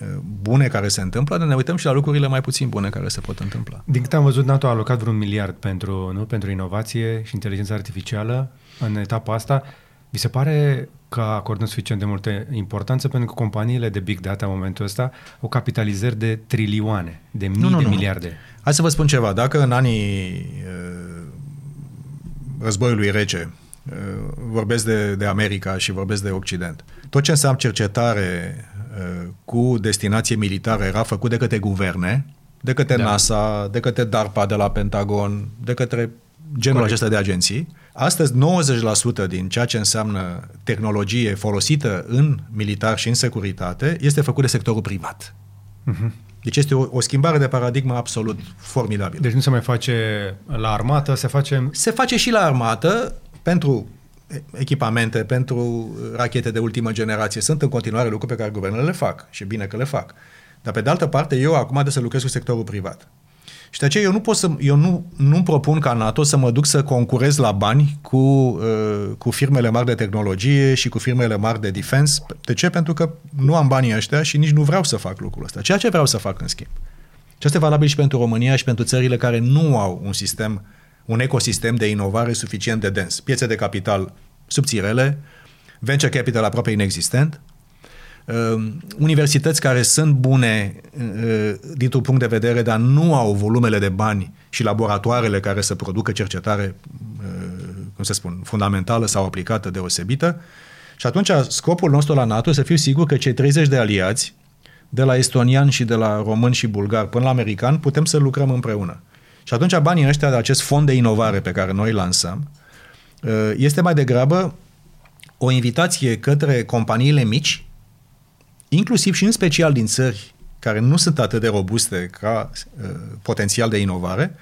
uh, bune care se întâmplă, dar ne uităm și la lucrurile mai puțin bune care se pot întâmpla. Din câte am văzut, NATO a alocat vreun miliard pentru, nu, pentru inovație și inteligență artificială în etapa asta. Vi se pare că acordăm suficient de multă importanță pentru că companiile de big data în momentul ăsta au capitalizări de trilioane, de mii nu, nu, de nu. miliarde. Hai să vă spun ceva. Dacă în anii uh, războiului rece Uh, vorbesc de, de America și vorbesc de Occident. Tot ce înseamnă cercetare uh, cu destinație militară era făcut de către guverne, de către da. NASA, de către DARPA de la Pentagon, de către genul Corect. acesta de agenții. Astăzi, 90% din ceea ce înseamnă tehnologie folosită în militar și în securitate este făcut de sectorul privat. Uh-huh. Deci este o, o schimbare de paradigmă absolut formidabilă. Deci nu se mai face la armată, se face... Se face și la armată, pentru echipamente, pentru rachete de ultimă generație. Sunt în continuare lucruri pe care guvernele le fac și bine că le fac. Dar pe de altă parte, eu acum de să lucrez cu sectorul privat. Și de aceea eu nu pot să, eu nu, nu propun ca NATO să mă duc să concurez la bani cu, uh, cu firmele mari de tehnologie și cu firmele mari de defense. De ce? Pentru că nu am banii ăștia și nici nu vreau să fac lucrul ăsta. Ceea ce vreau să fac în schimb. Și asta e valabil și pentru România și pentru țările care nu au un sistem un ecosistem de inovare suficient de dens. Piețe de capital subțirele, venture capital aproape inexistent, uh, universități care sunt bune uh, dintr-un punct de vedere, dar nu au volumele de bani și laboratoarele care să producă cercetare, uh, cum să spun, fundamentală sau aplicată deosebită. Și atunci scopul nostru la NATO să fiu sigur că cei 30 de aliați, de la estonian și de la român și bulgar până la american, putem să lucrăm împreună. Și atunci banii ăștia de acest fond de inovare pe care noi lansăm uh, este mai degrabă o invitație către companiile mici, inclusiv și în special din țări care nu sunt atât de robuste ca uh, potențial de inovare,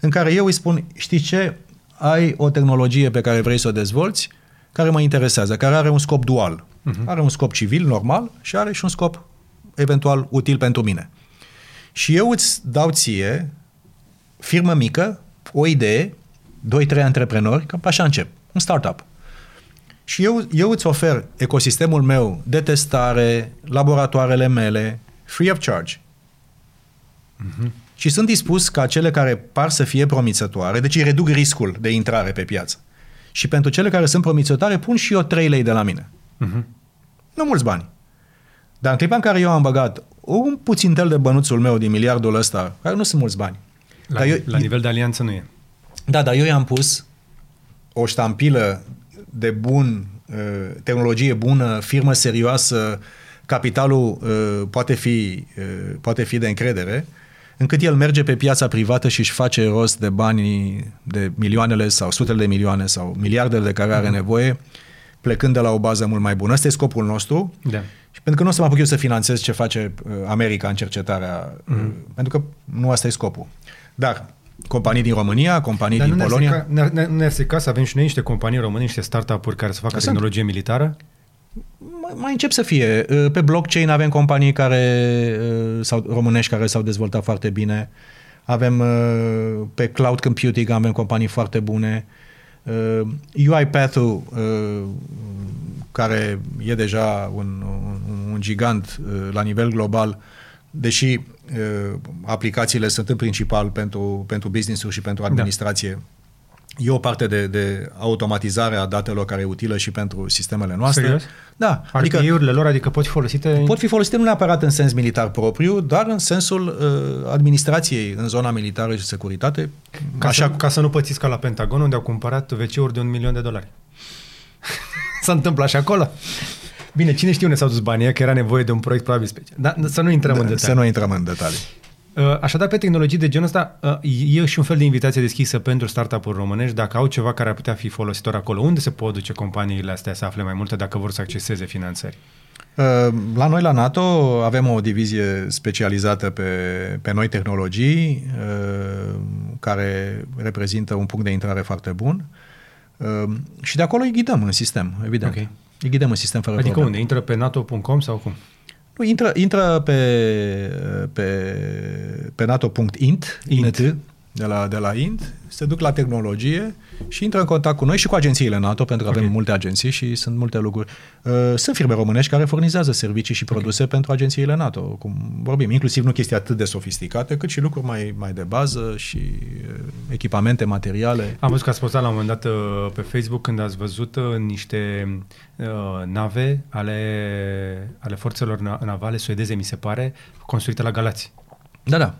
în care eu îi spun, știi ce, ai o tehnologie pe care vrei să o dezvolți, care mă interesează, care are un scop dual. Uh-huh. Are un scop civil, normal, și are și un scop eventual util pentru mine. Și eu îți dau ție firmă mică, o idee, doi, trei antreprenori, că așa încep, un startup. Și eu, eu îți ofer ecosistemul meu de testare, laboratoarele mele, free of charge. Uh-huh. Și sunt dispus ca cele care par să fie promițătoare, deci îi reduc riscul de intrare pe piață. Și pentru cele care sunt promițătoare, pun și eu 3 lei de la mine. Uh-huh. Nu mulți bani. Dar în clipa în care eu am băgat un puțintel de bănuțul meu din miliardul ăsta, care nu sunt mulți bani, la, dar eu, la nivel de alianță nu e. Da, dar eu i-am pus o ștampilă de bun, uh, tehnologie bună, firmă serioasă, capitalul uh, poate fi, uh, poate fi de încredere, încât el merge pe piața privată și își face rost de bani de milioanele sau sutele de milioane sau miliardele de care are mhm. nevoie, plecând de la o bază mult mai bună. Ăsta e scopul nostru. Da. Și pentru că nu o să mă apuc eu să finanțez ce face America în cercetarea, mm. pentru că nu asta e scopul. Dar companii din România, companii Dar din nu Polonia. Nu ne-ar ca să avem și noi niște companii române, niște startup-uri care să facă tehnologie militară? mai, mai încep să fie. Uh, pe blockchain avem companii care, uh, sau românești care s-au dezvoltat foarte bine. Avem uh, pe cloud computing avem companii foarte bune. UiPath-ul, care e deja un, un, un gigant la nivel global, deși aplicațiile sunt în principal pentru, pentru business-uri și pentru da. administrație, da E o parte de, de automatizare a datelor care e utilă și pentru sistemele noastre. Serios? Da. Adică urile lor, adică pot fi folosite... Pot fi folosite nu neapărat în sens militar propriu, dar în sensul uh, administrației în zona militară și securitate. Ca, așa... să, ca să nu pățiți ca la Pentagon, unde au cumpărat wc de un milion de dolari. S-a întâmplat și acolo. Bine, cine știe unde s-au dus banii, că era nevoie de un proiect probabil special. Dar să nu intrăm da, în detalii. Să nu intrăm în detalii. Uh, așadar, pe tehnologii de genul ăsta, uh, e și un fel de invitație deschisă pentru startup-uri românești, dacă au ceva care ar putea fi folositor acolo. Unde se pot duce companiile astea să afle mai multe dacă vor să acceseze finanțări? Uh, la noi, la NATO, avem o divizie specializată pe, pe noi tehnologii, care reprezintă un punct de intrare foarte bun. Și de acolo îi ghidăm în sistem, evident. Okay. Îi ghidăm în sistem fără Adică problem. unde? Intră pe nato.com sau cum? Nu, intră, intră pe, pe, pe nato.int, int. int, de la, de la INT, se duc la tehnologie și intră în contact cu noi și cu agențiile NATO, pentru că okay. avem multe agenții și sunt multe lucruri. Uh, sunt firme românești care furnizează servicii și produse okay. pentru agențiile NATO, cum vorbim, inclusiv nu chestii atât de sofisticate, cât și lucruri mai, mai de bază și uh, echipamente, materiale. Am văzut că ați postat la un moment dat uh, pe Facebook când ați văzut niște nave ale, ale forțelor navale suedeze, mi se pare, construite la Galați. Da, da.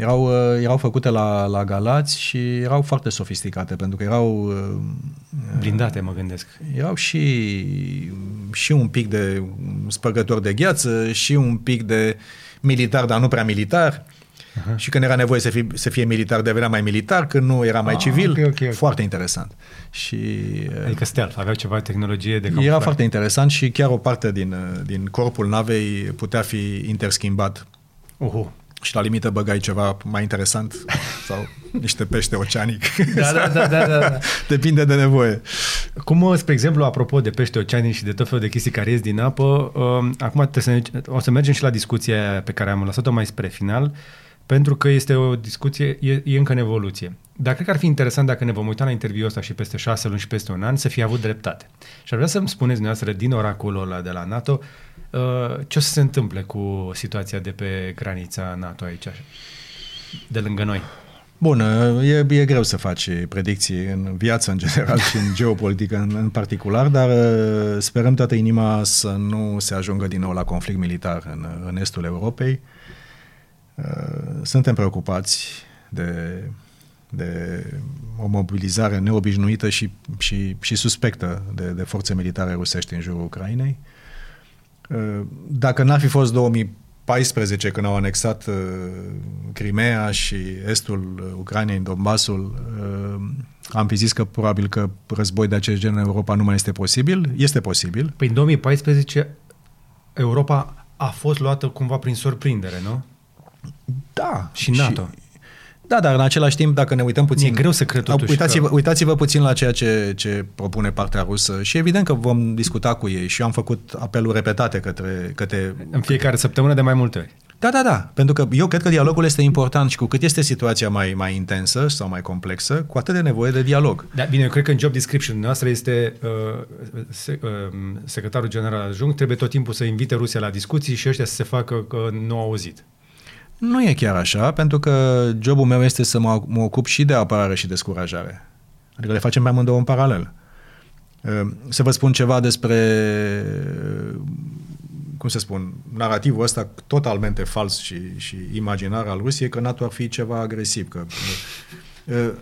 Erau, uh, erau făcute la, la Galați și erau foarte sofisticate, pentru că erau... Uh, Blindate, mă gândesc. Erau și, și un pic de spărgător de gheață, și un pic de militar, dar nu prea militar. Uh-huh. Și când era nevoie să fie, să fie militar, devenea mai militar, când nu era mai ah, civil. Okay, okay, okay. Foarte interesant. Și, uh, adică stealth, aveau ceva tehnologie de camuflare. Era foarte interesant și chiar o parte din, din corpul navei putea fi interschimbat. Uh-huh și la limită băgai ceva mai interesant sau niște pește oceanic. Da, da, da, da, da, da. Depinde de nevoie. Cum, spre exemplu, apropo de pește oceanic și de tot felul de chestii care ies din apă, um, acum să, o să mergem și la discuția pe care am lăsat-o mai spre final, pentru că este o discuție, e, e încă în evoluție. Dar cred că ar fi interesant dacă ne vom uita la interviul ăsta și peste șase luni și peste un an să fie avut dreptate. Și ar vrea să-mi spuneți dumneavoastră din oracolul ăla de la NATO uh, ce o să se întâmple cu situația de pe granița NATO aici, de lângă noi. Bun, e, e greu să faci predicții în viață în general și în geopolitică în, în particular, dar uh, sperăm toată inima să nu se ajungă din nou la conflict militar în, în estul Europei. Uh, suntem preocupați de de o mobilizare neobișnuită și, și, și suspectă de, de forțe militare rusești în jurul Ucrainei. Uh, dacă n-ar fi fost 2014 când au anexat uh, Crimea și estul Ucrainei în Donbassul, uh, am fi zis că probabil că război de acest gen în Europa nu mai este posibil. Este posibil. Păi în 2014 Europa a fost luată cumva prin surprindere, nu? Da. Și NATO. Și, da, dar în același timp, dacă ne uităm puțin... E greu să cred totuși uitați-vă, că... uitați-vă puțin la ceea ce, ce propune partea rusă și evident că vom discuta cu ei și eu am făcut apeluri repetate către... către în fiecare săptămână de mai multe ori. Da, da, da. Pentru că eu cred că dialogul este important și cu cât este situația mai, mai intensă sau mai complexă, cu atât de nevoie de dialog. Da, bine, eu cred că în job description noastră este uh, se, uh, secretarul general adjunct, trebuie tot timpul să invite Rusia la discuții și ăștia să se facă că nu au auzit. Nu e chiar așa, pentru că jobul meu este să mă, mă ocup și de apărare și descurajare. Adică le facem pe amândouă în paralel. Ă, să vă spun ceva despre, cum să spun, narativul ăsta totalmente fals și, și imaginar al Rusiei, că NATO ar fi ceva agresiv. Că, ă,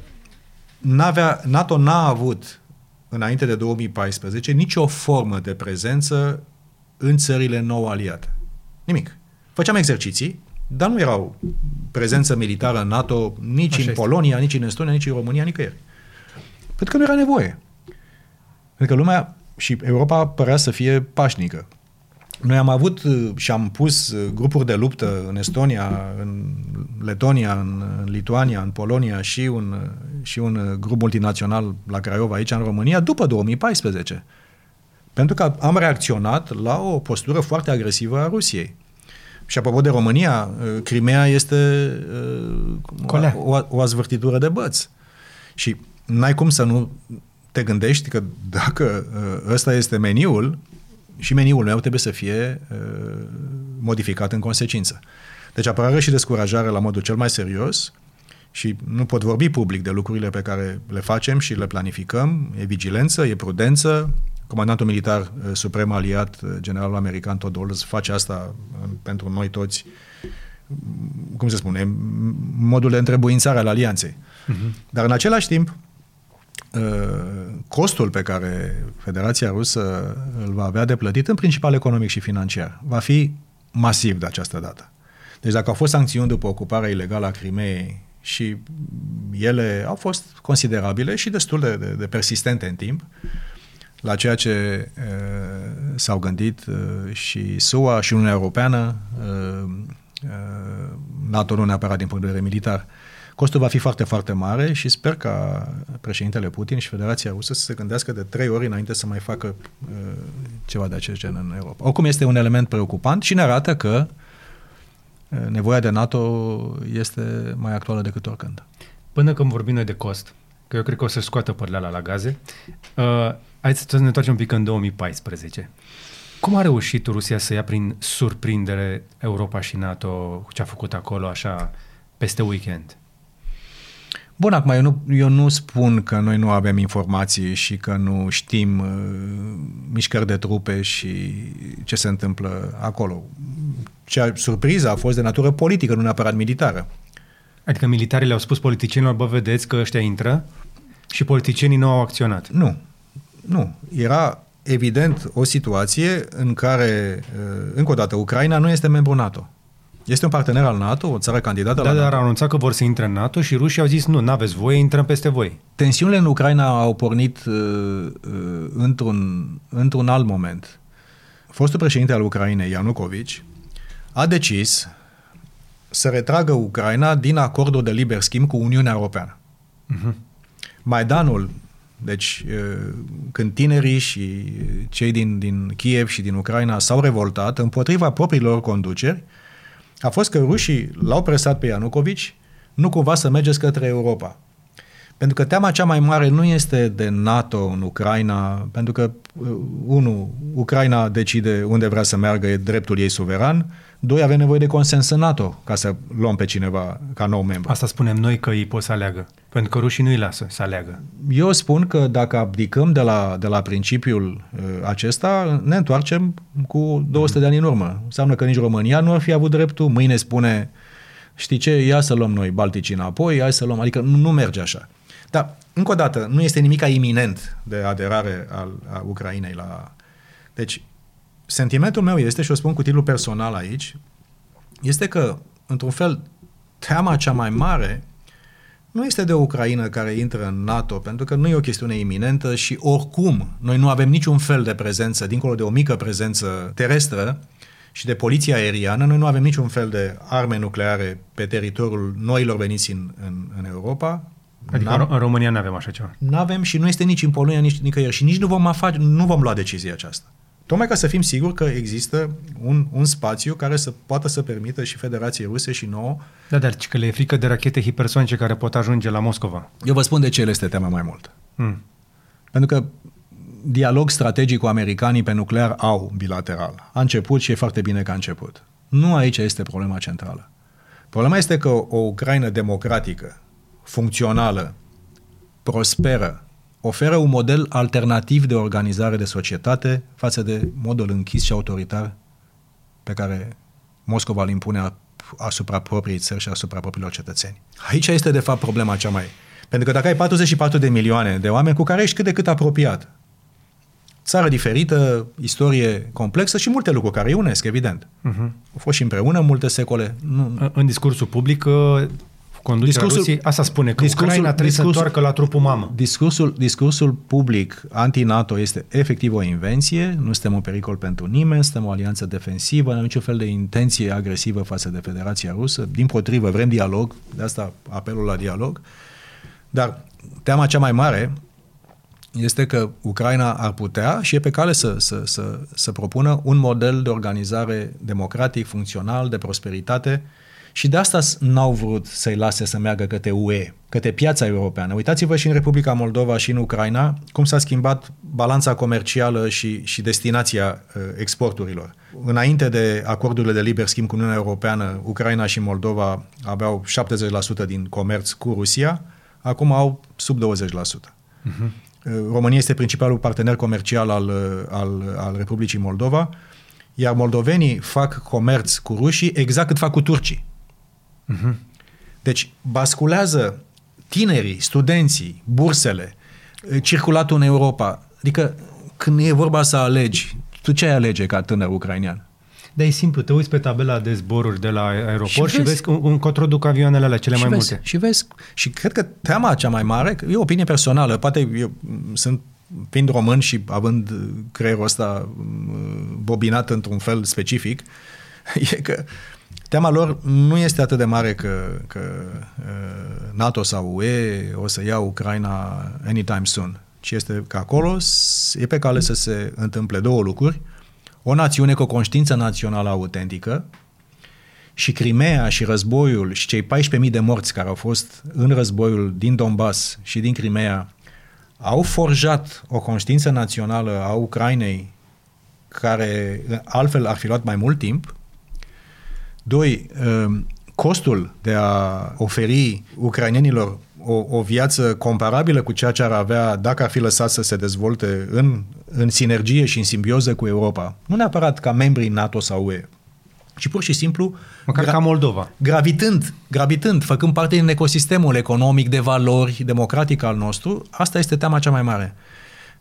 n-avea, NATO n-a avut, înainte de 2014, nicio formă de prezență în țările nou aliate. Nimic. Făceam exerciții, dar nu erau prezență militară în NATO nici Așa în este. Polonia, nici în Estonia, nici în România, nicăieri. Pentru că nu era nevoie. Pentru că lumea și Europa părea să fie pașnică. Noi am avut și am pus grupuri de luptă în Estonia, în Letonia, în, în Lituania, în Polonia și un, și un grup multinațional la Craiova aici în România după 2014. Pentru că am reacționat la o postură foarte agresivă a Rusiei. Și apropo de România, uh, Crimea este uh, o, o, o azvârtitură de băț. Și n-ai cum să nu te gândești că dacă uh, ăsta este meniul, și meniul meu trebuie să fie modificat în consecință. Deci apărare și descurajare la modul cel mai serios și nu pot vorbi public de lucrurile pe care le facem și le planificăm. E vigilență, e prudență, Comandantul militar uh, suprem aliat, uh, generalul american Todd Dulles, face asta uh, pentru noi toți, cum se spune, modul de întrebuințare al alianței. Uh-huh. Dar în același timp, costul pe care Federația Rusă îl va avea de plătit, în principal economic și financiar, va fi masiv de această dată. Deci dacă au fost sancțiuni după ocuparea ilegală a Crimeei și ele au fost considerabile și destul de, de, de persistente în timp, la ceea ce uh, s-au gândit uh, și SUA și Uniunea Europeană, uh, uh, NATO nu neapărat din punct de vedere militar. Costul va fi foarte, foarte mare și sper ca președintele Putin și Federația Rusă să se gândească de trei ori înainte să mai facă uh, ceva de acest gen în Europa. Oricum este un element preocupant și ne arată că uh, nevoia de NATO este mai actuală decât oricând. Până când vorbim de cost, că eu cred că o să scoată părleala la gaze, uh, Hai să ne întoarcem un pic în 2014. Cum a reușit Rusia să ia prin surprindere Europa și NATO cu ce a făcut acolo așa peste weekend? Bun, acum eu nu, eu nu spun că noi nu avem informații și că nu știm uh, mișcări de trupe și ce se întâmplă acolo. Cea surpriză a fost de natură politică, nu neapărat militară. Adică militarii le-au spus politicienilor, bă, vedeți că ăștia intră și politicienii nu au acționat. Nu. Nu. Era evident o situație în care, uh, încă o dată, Ucraina nu este membru NATO. Este un partener al NATO, o țară candidată da, la dar NATO. au anunțat că vor să intre în NATO și rușii au zis nu, nu aveți voie, intrăm peste voi. Tensiunile în Ucraina au pornit uh, uh, într-un, într-un alt moment. Fostul președinte al Ucrainei, Ianucovici, a decis să retragă Ucraina din acordul de liber schimb cu Uniunea Europeană. Uh-huh. Maidanul deci, când tinerii și cei din, din Kiev și din Ucraina s-au revoltat împotriva propriilor conduceri, a fost că rușii l-au presat pe Ianucovici nu cumva să mergeți către Europa. Pentru că teama cea mai mare nu este de NATO în Ucraina, pentru că, unu, Ucraina decide unde vrea să meargă, e dreptul ei suveran, Doi, avem nevoie de consens în NATO ca să luăm pe cineva ca nou membru. Asta spunem noi că ei pot să aleagă, pentru că rușii nu îi lasă să aleagă. Eu spun că dacă abdicăm de la, de la principiul uh, acesta, ne întoarcem cu 200 mm. de ani în urmă. Înseamnă că nici România nu ar fi avut dreptul, mâine spune, știi ce, ia să luăm noi Baltici înapoi, hai să luăm, adică nu, nu merge așa. Dar, încă o dată, nu este nimic iminent de aderare al, a Ucrainei la... Deci, sentimentul meu este, și o spun cu titlul personal aici, este că, într-un fel, teama cea mai mare nu este de Ucraina care intră în NATO, pentru că nu e o chestiune iminentă și oricum noi nu avem niciun fel de prezență, dincolo de o mică prezență terestră și de poliție aeriană, noi nu avem niciun fel de arme nucleare pe teritoriul noilor veniți în, în, în Europa. Adică în România nu avem așa ceva. Nu avem și nu este nici în Polonia, nici nicăieri și nici nu vom, face, nu vom lua decizia aceasta. Tocmai ca să fim siguri că există un, un spațiu care să poată să permită și Federației Ruse și nouă. Da, dar că le e frică de rachete hipersonice care pot ajunge la Moscova. Eu vă spun de ce el este tema mai mult. Hmm. Pentru că dialog strategic cu americanii pe nuclear au bilateral. A început și e foarte bine că a început. Nu aici este problema centrală. Problema este că o Ucraina democratică, funcțională, prosperă, oferă un model alternativ de organizare de societate față de modul închis și autoritar pe care Moscova îl impune asupra propriei țări și asupra propriilor cetățeni. Aici este, de fapt, problema cea mai... Pentru că dacă ai 44 de milioane de oameni cu care ești cât de cât apropiat, țară diferită, istorie complexă și multe lucruri care îi unesc, evident. Uh-huh. Au fost și împreună multe secole. Nu... În discursul public Conducerea discursul, Rusiei, asta spune, că discursul, Ucraina trebuie discursul, să întoarcă la trupul mamă. Discursul, discursul public anti-NATO este efectiv o invenție, nu suntem un pericol pentru nimeni, suntem o alianță defensivă, nu avem niciun fel de intenție agresivă față de Federația Rusă, din potrivă vrem dialog, de asta apelul la dialog, dar teama cea mai mare este că Ucraina ar putea și e pe cale să, să, să, să propună un model de organizare democratic, funcțional, de prosperitate și de asta n-au vrut să-i lase să meargă către UE, către piața europeană. Uitați-vă și în Republica Moldova și în Ucraina cum s-a schimbat balanța comercială și, și destinația uh, exporturilor. Înainte de acordurile de liber schimb cu Uniunea Europeană, Ucraina și Moldova aveau 70% din comerț cu Rusia, acum au sub 20%. Uh-huh. România este principalul partener comercial al, al, al Republicii Moldova, iar moldovenii fac comerț cu rușii exact cât fac cu turcii. Uh-huh. Deci basculează tinerii, studenții, bursele, circulatul în Europa. Adică când e vorba să alegi, tu ce ai alege ca tânăr ucrainean? Da, e simplu, te uiți pe tabela de zboruri de la aeroport și vezi, și vezi încotro duc avioanele alea cele și mai vezi, multe. Și vezi, și cred că teama cea mai mare, e o opinie personală, poate eu sunt fiind român și având creierul ăsta mm, bobinat într-un fel specific, e că teama lor nu este atât de mare că, că uh, NATO sau UE o să ia Ucraina anytime soon, ci este că acolo e pe cale să se întâmple două lucruri. O națiune cu o conștiință națională autentică și Crimea și războiul și cei 14.000 de morți care au fost în războiul din Donbass și din Crimea au forjat o conștiință națională a Ucrainei care altfel ar fi luat mai mult timp. Doi, um, costul de a oferi ucrainenilor o, o viață comparabilă cu ceea ce ar avea dacă ar fi lăsat să se dezvolte în, în sinergie și în simbioză cu Europa. Nu neapărat ca membrii NATO sau UE, ci pur și simplu... Măcar gra- ca Moldova. Gravitând, gravitând, făcând parte din ecosistemul economic de valori democratic al nostru, asta este teama cea mai mare.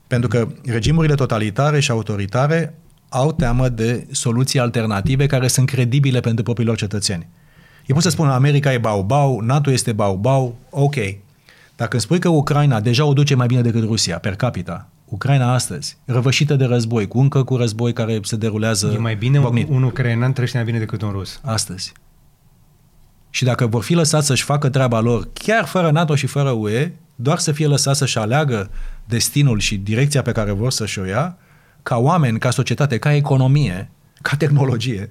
Pentru că regimurile totalitare și autoritare au teamă de soluții alternative care sunt credibile pentru propriilor cetățeni. E pot să spun America e bau-bau, NATO este bau-bau, ok. Dacă îmi spui că Ucraina deja o duce mai bine decât Rusia, per capita, Ucraina astăzi, răvășită de război, cu încă cu război care se derulează E mai bine un, un ucrainean trăiește mai bine decât un rus. Astăzi. Și dacă vor fi lăsați să-și facă treaba lor, chiar fără NATO și fără UE, doar să fie lăsați să-și aleagă destinul și direcția pe care vor să-și o ia, ca oameni, ca societate, ca economie, ca tehnologie,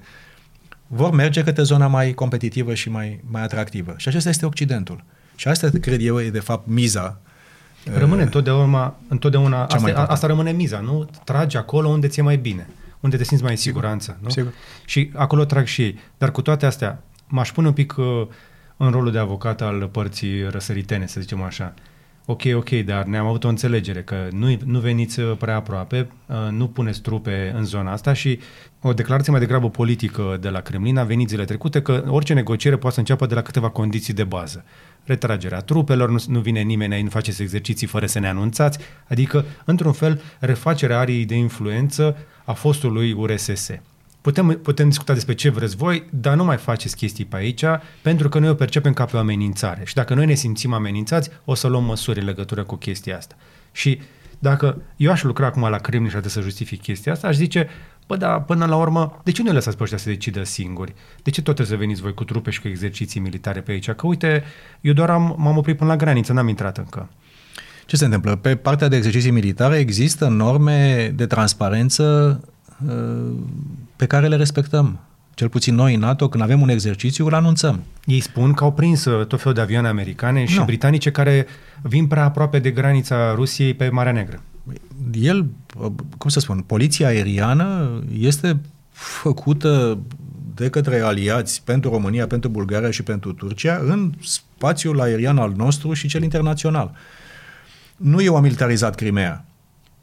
vor merge către zona mai competitivă și mai, mai atractivă. Și acesta este Occidentul. Și asta, cred eu, e de fapt miza Rămâne întotdeauna, întotdeauna asta, asta rămâne miza, nu? Tragi acolo unde ți-e mai bine, unde te simți mai în siguranță, Sigur. nu? Sigur. Și acolo trag și ei. Dar cu toate astea, m-aș pune un pic uh, în rolul de avocat al părții răsăritene, să zicem așa. Ok, ok, dar ne-am avut o înțelegere că nu, nu veniți uh, prea aproape, uh, nu puneți trupe în zona asta și o declarație mai degrabă politică de la Kremlin a venit zile trecute că orice negociere poate să înceapă de la câteva condiții de bază retragerea trupelor, nu, nu vine nimeni aici, nu faceți exerciții fără să ne anunțați, adică, într-un fel, refacerea ariei de influență a fostului URSS. Putem, putem discuta despre ce vreți voi, dar nu mai faceți chestii pe aici, pentru că noi o percepem ca pe o amenințare. Și dacă noi ne simțim amenințați, o să luăm măsuri în legătură cu chestia asta. Și dacă eu aș lucra acum la Kremlin și să justific chestia asta, aș zice, Bă, dar până la urmă, de ce nu lăsați pe ăștia să decidă singuri? De ce tot trebuie să veniți voi cu trupe și cu exerciții militare pe aici? Că uite, eu doar am, m-am oprit până la graniță, n-am intrat încă. Ce se întâmplă? Pe partea de exerciții militare există norme de transparență uh, pe care le respectăm. Cel puțin noi în NATO, când avem un exercițiu, îl anunțăm. Ei spun că au prins uh, tot felul de avioane americane și no. britanice care vin prea aproape de granița Rusiei pe Marea Neagră el, cum să spun, poliția aeriană este făcută de către aliați pentru România, pentru Bulgaria și pentru Turcia în spațiul aerian al nostru și cel internațional. Nu eu am militarizat Crimea.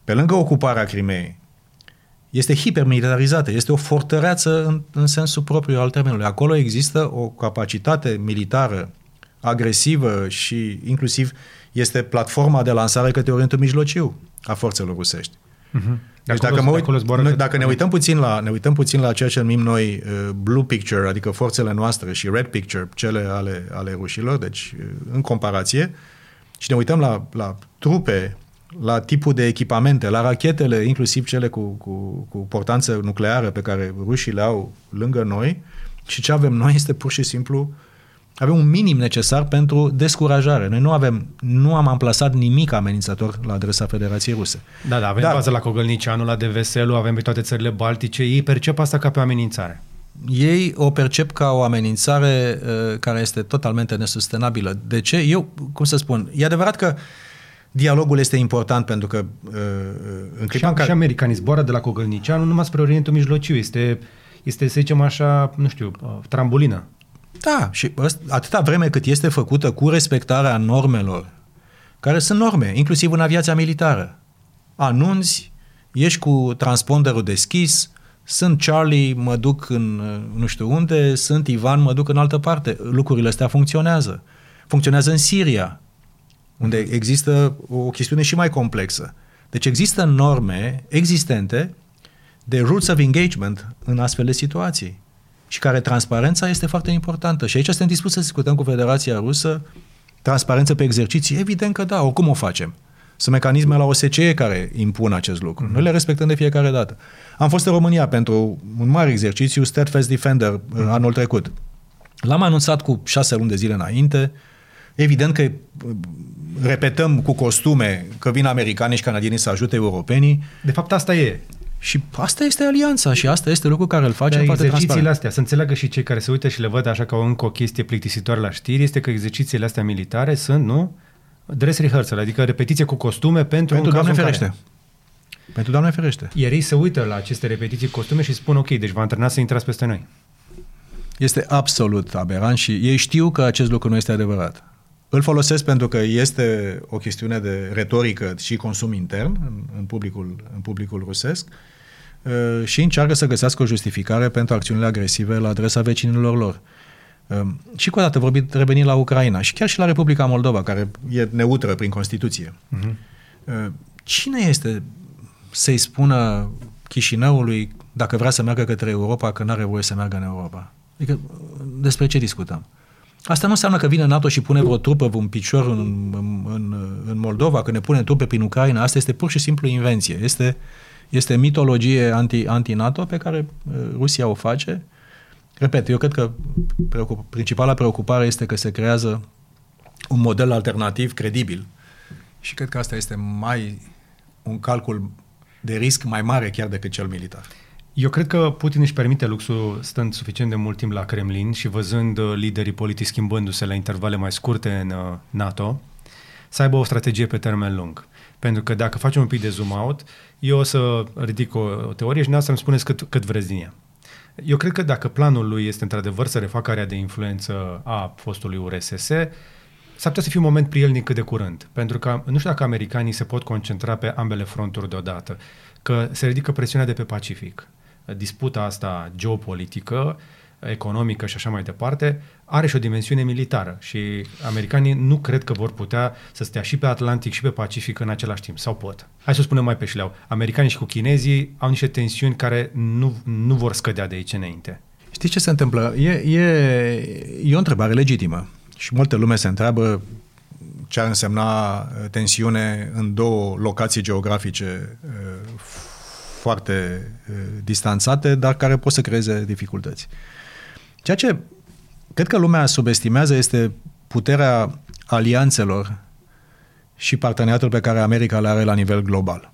Pe lângă ocuparea Crimeei, este hipermilitarizată, este o fortăreață în, în sensul propriu al termenului. Acolo există o capacitate militară agresivă și inclusiv este platforma de lansare către Orientul Mijlociu a forțelor rusești. Uh-huh. Deci dacă, mă uit, noi, dacă ne uităm puțin la ne uităm puțin la ceea ce numim noi uh, blue picture, adică forțele noastre și red picture, cele ale ale rușilor, deci uh, în comparație, și ne uităm la, la trupe, la tipul de echipamente, la rachetele, inclusiv cele cu, cu, cu portanță nucleară pe care rușii le au lângă noi, și ce avem noi este pur și simplu Avem un minim necesar pentru descurajare. Noi nu avem, nu am amplasat nimic amenințător la adresa Federației Ruse. Da, da, avem Dar, bază la Cogălnicianu, la DVSL, avem pe toate țările baltice, ei percep asta ca pe o amenințare. Ei o percep ca o amenințare uh, care este totalmente nesustenabilă. De ce? Eu, cum să spun, e adevărat că dialogul este important pentru că uh, în clipa și, în care... și americanii zboară de la Cogălnicianu numai spre Orientul Mijlociu. Este, este, să zicem așa, nu știu, uh, trambulină. Da, și atâta vreme cât este făcută cu respectarea normelor, care sunt norme, inclusiv în aviația militară. Anunți, ești cu transponderul deschis, sunt Charlie, mă duc în nu știu unde, sunt Ivan, mă duc în altă parte. Lucrurile astea funcționează. Funcționează în Siria, unde există o chestiune și mai complexă. Deci există norme existente de rules of engagement în astfel de situații și care transparența este foarte importantă. Și aici suntem dispus să discutăm cu Federația Rusă transparență pe exerciții. Evident că da, oricum o facem. Sunt mecanisme la OSCE care impun acest lucru. Mm-hmm. Noi le respectăm de fiecare dată. Am fost în România pentru un mare exercițiu, Steadfast Defender, mm-hmm. anul trecut. L-am anunțat cu șase luni de zile înainte. Evident că repetăm cu costume că vin americanii și canadienii să ajute europenii. De fapt, asta e. Și asta este alianța și asta este lucru care îl face în foarte exercițiile astea, să înțeleagă și cei care se uită și le văd așa ca o încă o chestie plictisitoare la știri, este că exercițiile astea militare sunt, nu? Dress rehearsal, adică repetiție cu costume pentru, pentru Doamne ferește. Care... Pentru Doamne ferește. Iar ei se uită la aceste repetiții cu costume și spun, ok, deci vă antrenați să intrați peste noi. Este absolut aberant și ei știu că acest lucru nu este adevărat. Îl folosesc pentru că este o chestiune de retorică și consum intern în, în, publicul, în publicul rusesc uh, și încearcă să găsească o justificare pentru acțiunile agresive la adresa vecinilor lor. Uh, și cu o dată vorbit, revenind la Ucraina și chiar și la Republica Moldova, care e neutră prin Constituție. Uh-huh. Cine este să-i spună Chișinăului dacă vrea să meargă către Europa, că nu are voie să meargă în Europa? Adică despre ce discutăm? Asta nu înseamnă că vine NATO și pune vreo trupă, un picior în, în, în, în Moldova, că ne pune trupe prin Ucraina. Asta este pur și simplu invenție. Este, este mitologie anti, anti-NATO pe care uh, Rusia o face. Repet, eu cred că preocup, principala preocupare este că se creează un model alternativ credibil. Și cred că asta este mai un calcul de risc mai mare chiar decât cel militar. Eu cred că Putin își permite luxul stând suficient de mult timp la Kremlin și văzând uh, liderii politici schimbându-se la intervale mai scurte în uh, NATO, să aibă o strategie pe termen lung. Pentru că dacă facem un pic de zoom out, eu o să ridic o, o teorie și dumneavoastră îmi spuneți cât, cât vreți din ea. Eu cred că dacă planul lui este într-adevăr să refacă area de influență a fostului URSS, s-ar putea să fie un moment prielnic cât de curând. Pentru că nu știu dacă americanii se pot concentra pe ambele fronturi deodată. Că se ridică presiunea de pe Pacific disputa asta geopolitică, economică și așa mai departe, are și o dimensiune militară și americanii nu cred că vor putea să stea și pe Atlantic și pe Pacific în același timp, sau pot. Hai să o spunem mai pe șleau. Americanii și cu chinezii au niște tensiuni care nu, nu vor scădea de aici înainte. Știți ce se întâmplă? E, e, e o întrebare legitimă și multă lume se întreabă ce ar însemna tensiune în două locații geografice foarte uh, distanțate, dar care pot să creeze dificultăți. Ceea ce cred că lumea subestimează este puterea alianțelor și parteneriatul pe care America le are la nivel global.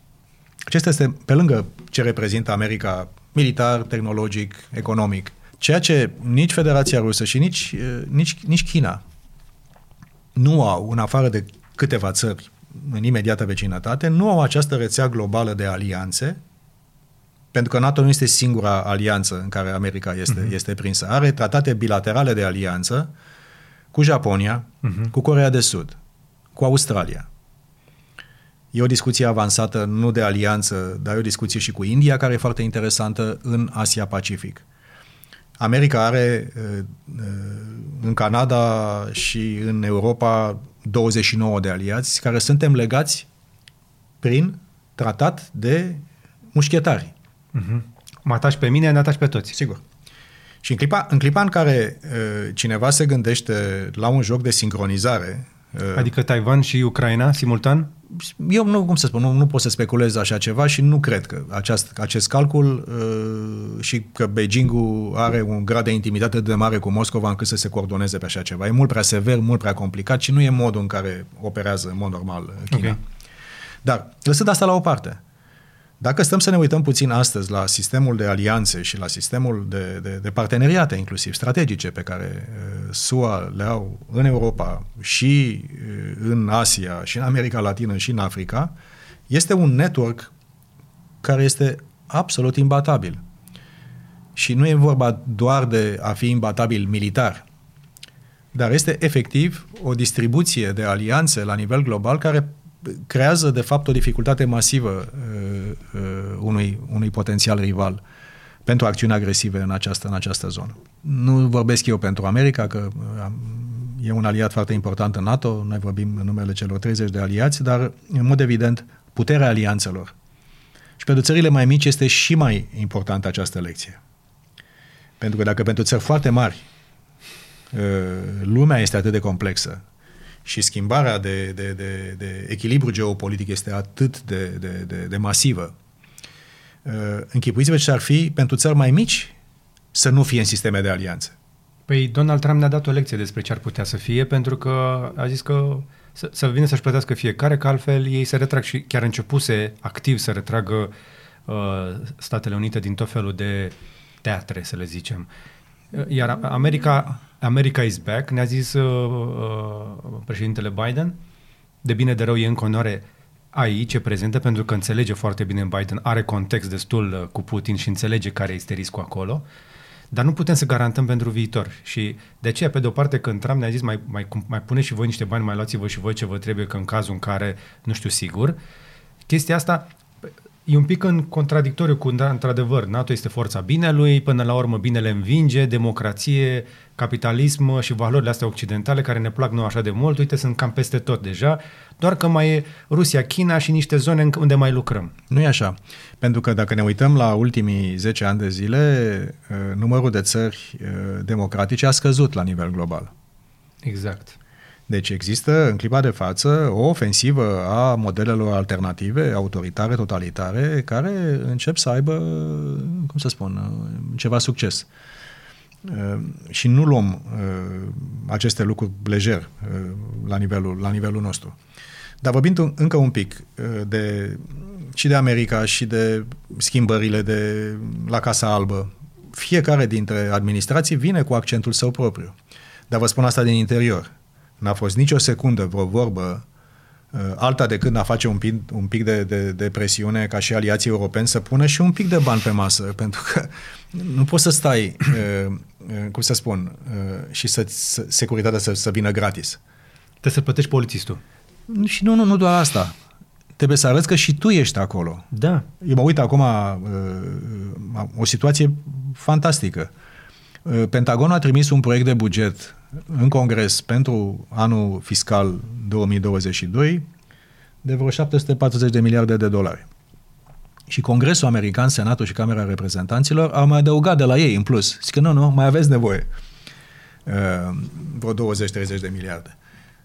Acesta este, pe lângă ce reprezintă America militar, tehnologic, economic, ceea ce nici Federația Rusă și nici, nici, nici China nu au, în afară de câteva țări în imediată vecinătate, nu au această rețea globală de alianțe pentru că NATO nu este singura alianță în care America este, uh-huh. este prinsă. Are tratate bilaterale de alianță cu Japonia, uh-huh. cu Corea de Sud, cu Australia. E o discuție avansată, nu de alianță, dar e o discuție și cu India, care e foarte interesantă în Asia-Pacific. America are uh, uh, în Canada și în Europa 29 de aliați care suntem legați prin tratat de mușchetari. Uh-huh. Mă atași pe mine, ne atași pe toți. Sigur. Și în clipa în, clipa în care uh, cineva se gândește la un joc de sincronizare Adică Taiwan și Ucraina simultan? Eu nu, cum să spun, nu, nu pot să speculez așa ceva și nu cred că aceast, acest calcul uh, și că Beijingul are un grad de intimitate de mare cu Moscova încât să se coordoneze pe așa ceva. E mult prea sever, mult prea complicat și nu e modul în care operează în mod normal China. Okay. Dar, lăsând asta la o parte, dacă stăm să ne uităm puțin astăzi la sistemul de alianțe și la sistemul de, de, de parteneriate, inclusiv strategice, pe care uh, SUA le au în Europa și uh, în Asia, și în America Latină, și în Africa, este un network care este absolut imbatabil. Și nu e vorba doar de a fi imbatabil militar, dar este efectiv o distribuție de alianțe la nivel global care creează, de fapt, o dificultate masivă uh, uh, unui, unui potențial rival pentru acțiuni agresive în această, în această zonă. Nu vorbesc eu pentru America, că uh, e un aliat foarte important în NATO, noi vorbim în numele celor 30 de aliați, dar, în mod evident, puterea alianțelor. Și pentru țările mai mici este și mai importantă această lecție. Pentru că dacă pentru țări foarte mari uh, lumea este atât de complexă, și schimbarea de, de, de, de echilibru geopolitic este atât de, de, de, de masivă, uh, închipuiți-vă ce ar fi pentru țări mai mici să nu fie în sisteme de alianțe. Păi Donald Trump ne-a dat o lecție despre ce ar putea să fie, pentru că a zis că să, să vină să-și plătească fiecare, că altfel ei se retrag și chiar începuse activ să retragă uh, Statele Unite din tot felul de teatre, să le zicem. Iar America America is back, ne-a zis uh, uh, președintele Biden. De bine de rău e în continuare aici, e prezentă, pentru că înțelege foarte bine Biden, are context destul uh, cu Putin și înțelege care este riscul acolo. Dar nu putem să garantăm pentru viitor. Și de aceea, pe de o parte, când Trump ne-a zis mai, mai, mai pune și voi niște bani, mai luați-vă și voi ce vă trebuie, că în cazul în care, nu știu sigur, chestia asta e un pic în contradictoriu cu, da, într-adevăr, NATO este forța binelui, până la urmă binele învinge, democrație, capitalism și valorile astea occidentale care ne plac nouă așa de mult, uite, sunt cam peste tot deja, doar că mai e Rusia, China și niște zone unde mai lucrăm. Nu e așa. Pentru că dacă ne uităm la ultimii 10 ani de zile, uh, numărul de țări uh, democratice a scăzut la nivel global. Exact. Deci există în clipa de față o ofensivă a modelelor alternative, autoritare, totalitare, care încep să aibă, cum să spun, ceva succes. Uh, și nu luăm uh, aceste lucruri lejer uh, la nivelul, la nivelul nostru. Dar vorbind încă un pic de, și de America și de schimbările de la Casa Albă, fiecare dintre administrații vine cu accentul său propriu. Dar vă spun asta din interior. N-a fost nicio secundă vreo vorbă uh, alta decât a face un pic, un pic de, de, de presiune ca și aliații europeni să pună și un pic de bani pe masă, pentru că nu poți să stai, uh, uh, cum să spun, și să, să securitatea să, să vină gratis. Trebuie să plătești polițistul. Și nu, nu, nu doar asta. Trebuie să arăți că și tu ești acolo. Da. Eu mă uit acum o situație fantastică. Pentagonul a trimis un proiect de buget în Congres pentru anul fiscal 2022 de vreo 740 de miliarde de dolari. Și Congresul American, Senatul și Camera Reprezentanților au mai adăugat de la ei în plus. Zic că nu, nu, mai aveți nevoie. Uh, vreo 20-30 de miliarde.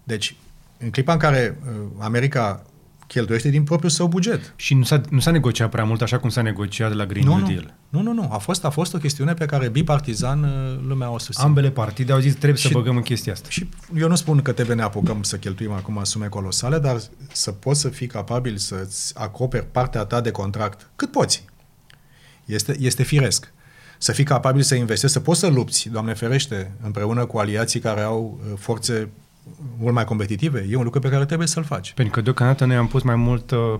Deci, în clipa în care uh, America cheltuiește din propriul său buget. Și nu s-a, nu s-a negociat prea mult așa cum s-a negociat la Green nu, New nu. Deal. Nu, nu, nu. A fost, a fost o chestiune pe care bipartizan uh, lumea o susține. Ambele partide au zis trebuie și, să băgăm în chestia asta. Și eu nu spun că trebuie ne apucăm să cheltuim acum sume colosale, dar să poți să fii capabil să-ți acoperi partea ta de contract cât poți. Este, este firesc. Să fii capabil să investești, să poți să lupți, Doamne ferește, împreună cu aliații care au uh, forțe mult mai competitive, e un lucru pe care trebuie să-l faci. Pentru că deocamdată noi am pus mai mult, uh,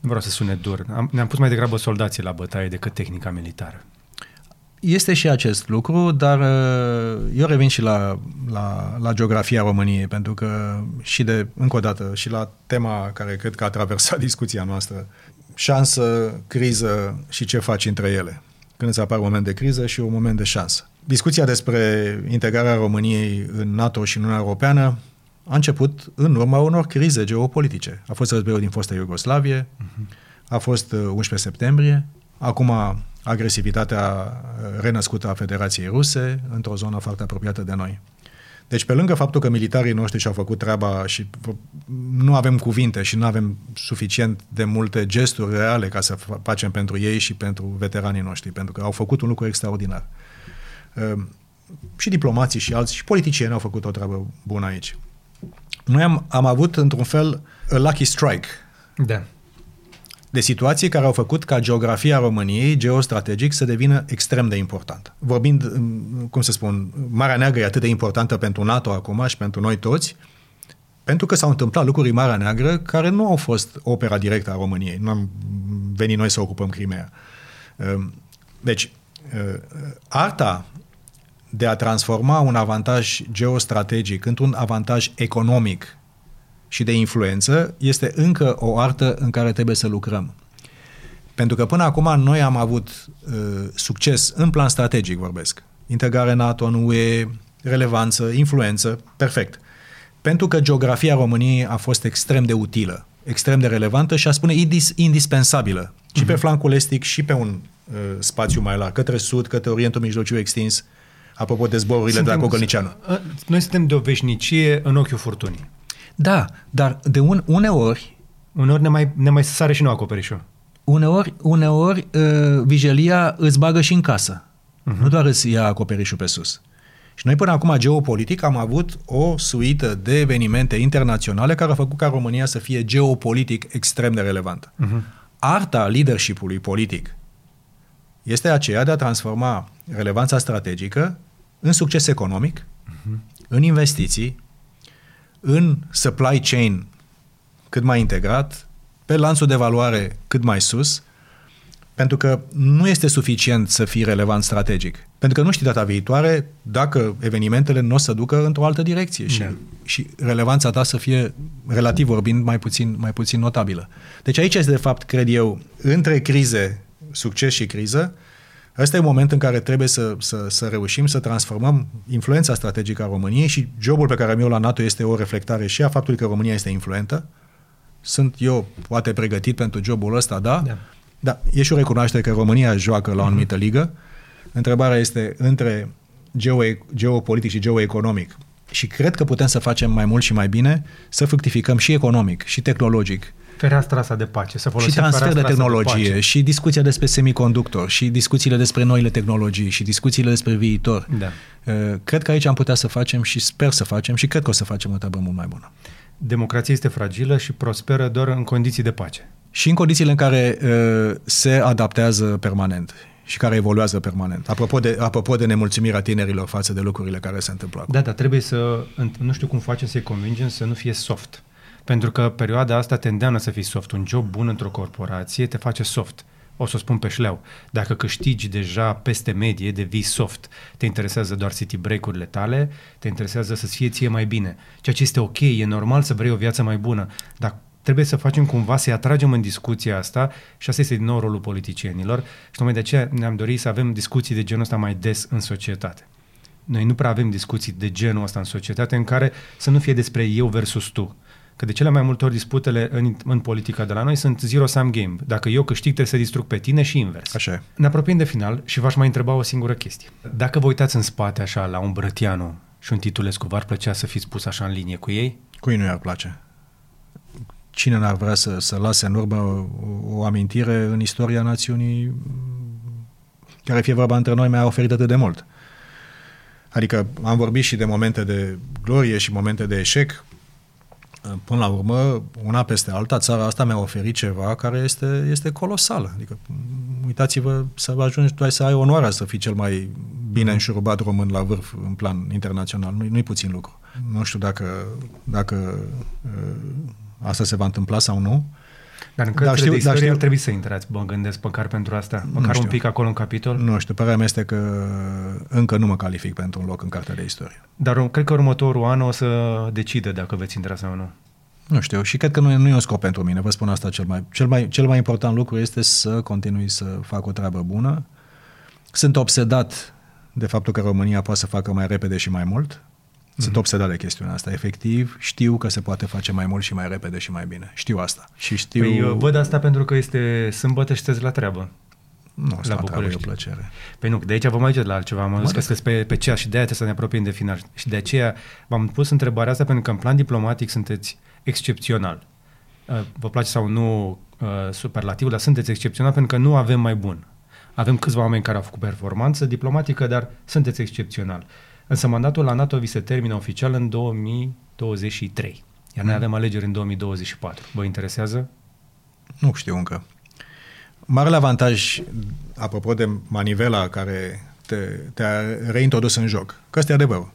nu vreau să sune dur, am, ne-am pus mai degrabă soldații la bătaie decât tehnica militară. Este și acest lucru, dar uh, eu revin și la, la, la geografia României, pentru că și de, încă o dată, și la tema care cred că a traversat discuția noastră, șansă, criză și ce faci între ele. Când îți apare un moment de criză și un moment de șansă. Discuția despre integrarea României în NATO și în Uniunea Europeană a început în urma unor crize geopolitice. A fost războiul din fosta Iugoslavie, uh-huh. a fost 11 uh, septembrie, acum agresivitatea uh, renăscută a Federației Ruse într-o zonă foarte apropiată de noi. Deci pe lângă faptul că militarii noștri și-au făcut treaba și nu avem cuvinte și nu avem suficient de multe gesturi reale ca să facem pentru ei și pentru veteranii noștri, pentru că au făcut un lucru extraordinar. Ehm, și diplomații și alții și politicieni au făcut o treabă bună aici. Noi am, am avut, într-un fel, a lucky strike. Da de situații care au făcut ca geografia României, geostrategic, să devină extrem de importantă. Vorbind, mm, cum să spun, Marea Neagră e atât de importantă pentru NATO acum și pentru noi toți, pentru că s-au întâmplat lucruri în Marea Neagră care nu au fost opera directă a României. Nu am venit noi să ocupăm Crimea. Ehm, deci, ehm, arta de a transforma un avantaj geostrategic într-un avantaj economic și de influență este încă o artă în care trebuie să lucrăm. Pentru că până acum noi am avut uh, succes în plan strategic, vorbesc. Integrare NATO în UE, relevanță, influență, perfect. Pentru că geografia României a fost extrem de utilă, extrem de relevantă și a spune indis- indispensabilă. Uh-huh. Și pe mhm. flancul estic și pe un uh, spațiu mai larg, către sud, către Orientul Mijlociu extins, apropo de zborurile suntem, de la Cogălnicianu. Noi suntem de o veșnicie în ochiul furtunii. Da, dar de un, uneori... Uneori ne mai, ne mai sare și nu acoperișul. Uneori, uneori uh, vigilia îți bagă și în casă. Uh-huh. Nu doar îți ia acoperișul pe sus. Și noi până acum, geopolitic, am avut o suită de evenimente internaționale care au făcut ca România să fie geopolitic extrem de relevantă. Uh-huh. Arta leadership-ului politic este aceea de a transforma relevanța strategică în succes economic, uh-huh. în investiții, în supply chain cât mai integrat, pe lanțul de valoare cât mai sus, pentru că nu este suficient să fii relevant strategic. Pentru că nu știi data viitoare dacă evenimentele nu o să ducă într-o altă direcție și, da. și relevanța ta să fie, relativ vorbind, mai puțin, mai puțin notabilă. Deci aici este, de fapt, cred eu, între crize, succes și criză, Ăsta e un moment în care trebuie să, să, să reușim să transformăm influența strategică a României și jobul pe care am eu la NATO este o reflectare și a faptului că România este influentă. Sunt eu poate pregătit pentru jobul ăsta, da? Da. Da, e și o recunoaștere că România joacă la o anumită mhm. ligă. Întrebarea este între geo, geopolitic și geoeconomic. Și cred că putem să facem mai mult și mai bine, să fructificăm și economic, și tehnologic, fereastra asta de pace, să folosim Și transfer de tehnologie, de și discuția despre semiconductor, și discuțiile despre noile tehnologii, și discuțiile despre viitor. Da. Uh, cred că aici am putea să facem și sper să facem și cred că o să facem o treabă mult mai bună. Democrația este fragilă și prosperă doar în condiții de pace. Și în condițiile în care uh, se adaptează permanent și care evoluează permanent. Apropo de, apropo de nemulțumirea tinerilor față de lucrurile care se întâmplă acum. Da, dar trebuie să, nu știu cum facem să-i convingem să nu fie soft. Pentru că perioada asta te îndeamnă să fii soft. Un job bun într-o corporație te face soft. O să o spun pe șleau. Dacă câștigi deja peste medie, devii soft. Te interesează doar city break-urile tale, te interesează să-ți fie ție mai bine. Ceea ce este ok, e normal să vrei o viață mai bună, dar trebuie să facem cumva să-i atragem în discuția asta și asta este din nou rolul politicienilor și tocmai de aceea ne-am dorit să avem discuții de genul ăsta mai des în societate. Noi nu prea avem discuții de genul ăsta în societate în care să nu fie despre eu versus tu Că de cele mai multe ori disputele în, în politica de la noi sunt zero-sum game. Dacă eu câștig, trebuie să distrug pe tine și invers. Așa e. Ne apropiem de final și v-aș mai întreba o singură chestie. Dacă vă uitați în spate așa la un Brătianu și un Titulescu, v-ar plăcea să fiți pus așa în linie cu ei? Cui nu i-ar place? Cine n-ar vrea să, să lase în urmă o, o amintire în istoria națiunii care, fie vorba între noi, mi-a oferit atât de mult? Adică am vorbit și de momente de glorie și momente de eșec, până la urmă, una peste alta, țara asta mi-a oferit ceva care este, este colosal. Adică, uitați-vă să ajungi tu să ai onoarea să fii cel mai bine mm. înșurubat român la vârf în plan internațional. Nu, nu-i puțin lucru. Nu știu dacă, dacă uh, asta se va întâmpla sau nu. Dar în cărțile dar știu, de istorie știu, ar trebui să intrați, mă gândesc, măcar pentru asta. Măcar un pic acolo în capitol. Nu știu, părerea mea este că încă nu mă calific pentru un loc în cartea de istorie. Dar cred că următorul an o să decide dacă veți intra sau nu. Nu știu, și cred că nu, nu e un scop pentru mine, vă spun asta cel mai, cel mai, cel mai important lucru este să continui să fac o treabă bună. Sunt obsedat de faptul că România poate să facă mai repede și mai mult. Sunt mm-hmm. obsedat de chestiunea asta. Efectiv, știu că se poate face mai mult și mai repede și mai bine. Știu asta. Și știu... Păi, eu văd asta pentru că este sâmbătă și la treabă. Nu, asta la e o plăcere. Păi nu, de aici vom ajunge la altceva. Am zis că pe, pe ceas și de aia trebuie să ne apropiem de final. Și de aceea v-am pus întrebarea asta pentru că în plan diplomatic sunteți excepțional. Uh, vă place sau nu uh, superlativul, dar sunteți excepțional pentru că nu avem mai bun. Avem câțiva oameni care au făcut performanță diplomatică, dar sunteți excepțional. Însă mandatul la NATO vi se termină oficial în 2023. Iar noi mm. avem alegeri în 2024. Vă interesează? Nu știu încă. Marele avantaj, apropo de manivela care te, te-a reintrodus în joc, că ăsta e adevărul.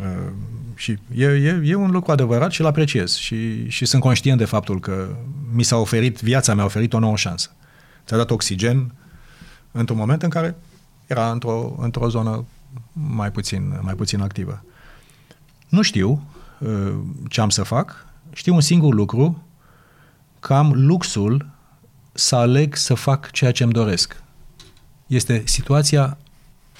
Uh, și e, e, e un lucru adevărat și îl apreciez și, și sunt conștient de faptul că mi s-a oferit, viața mi-a oferit o nouă șansă. Ți-a dat oxigen într-un moment în care era într-o, într-o zonă mai puțin, mai puțin activă. Nu știu uh, ce am să fac, știu un singur lucru, că am luxul să aleg să fac ceea ce îmi doresc. Este situația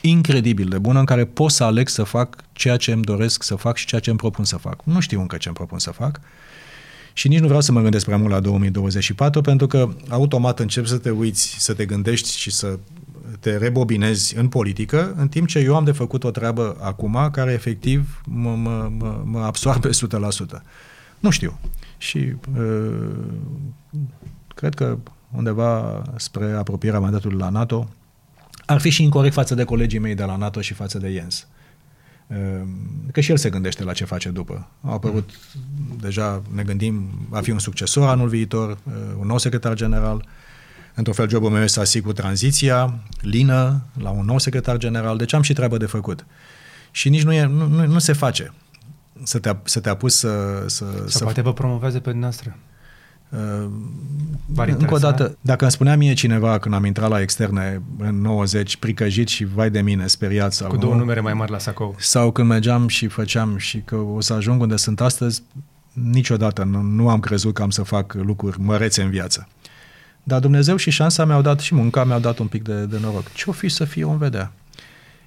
incredibil de bună în care pot să aleg să fac ceea ce îmi doresc să fac și ceea ce îmi propun să fac. Nu știu încă ce îmi propun să fac și nici nu vreau să mă gândesc prea mult la 2024 pentru că automat începi să te uiți, să te gândești și să te rebobinezi în politică, în timp ce eu am de făcut o treabă acum care efectiv mă, mă, mă, mă absorbe 100%. Nu știu. Și uh, cred că undeva spre apropierea mandatului la NATO, ar fi și incorrect față de colegii mei de la NATO și față de Jens. Ehm, că și el se gândește la ce face după. Au apărut, mm. deja ne gândim, va fi un succesor anul viitor, eh, un nou secretar general. Într-un fel, jobul meu este să asigur tranziția lină la un nou secretar general. Deci am și treabă de făcut. Și nici nu, e, nu, nu, nu se face să te, să te apuci să... să Sau să poate vă promovează pe noastră. Uh, încă o dată, dacă îmi spunea mie cineva când am intrat la externe în 90, pricăjit și vai de mine, speriat sau Cu două nu, numere mai mari la sacou. Sau când mergeam și făceam și că o să ajung unde sunt astăzi, niciodată nu, nu am crezut că am să fac lucruri mărețe în viață. Dar Dumnezeu și șansa mi-au dat și munca mi-au dat un pic de, de noroc. Ce-o fi să fie om vedea?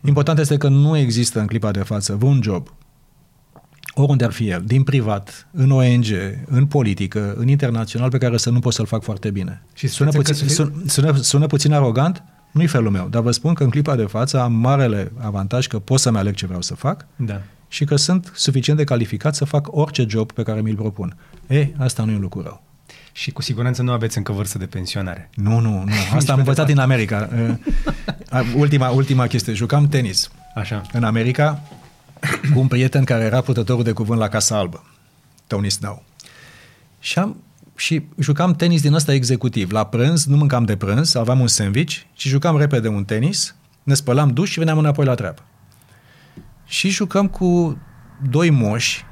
Important este că nu există în clipa de față un job, oriunde ar fi el, din privat, în ONG, în politică, în internațional, pe care să nu pot să-l fac foarte bine. Și sună puțin, fie... sună, sună, sună puțin arogant, nu-i felul meu, dar vă spun că în clipa de față am marele avantaj că pot să-mi aleg ce vreau să fac da. și că sunt suficient de calificat să fac orice job pe care mi-l propun. E, asta nu e un lucru rău. Și cu siguranță nu aveți încă vârstă de pensionare. Nu, nu, nu. Asta am învățat în America. ultima, ultima chestie. Jucam tenis. Așa. În America, cu un prieten care era purtătorul de cuvânt la Casa Albă, Tony Snow. Și, am, și jucam tenis din ăsta executiv. La prânz, nu mâncam de prânz, aveam un sandwich și jucam repede un tenis, ne spălam duș și veneam înapoi la treabă. Și jucăm cu doi moși,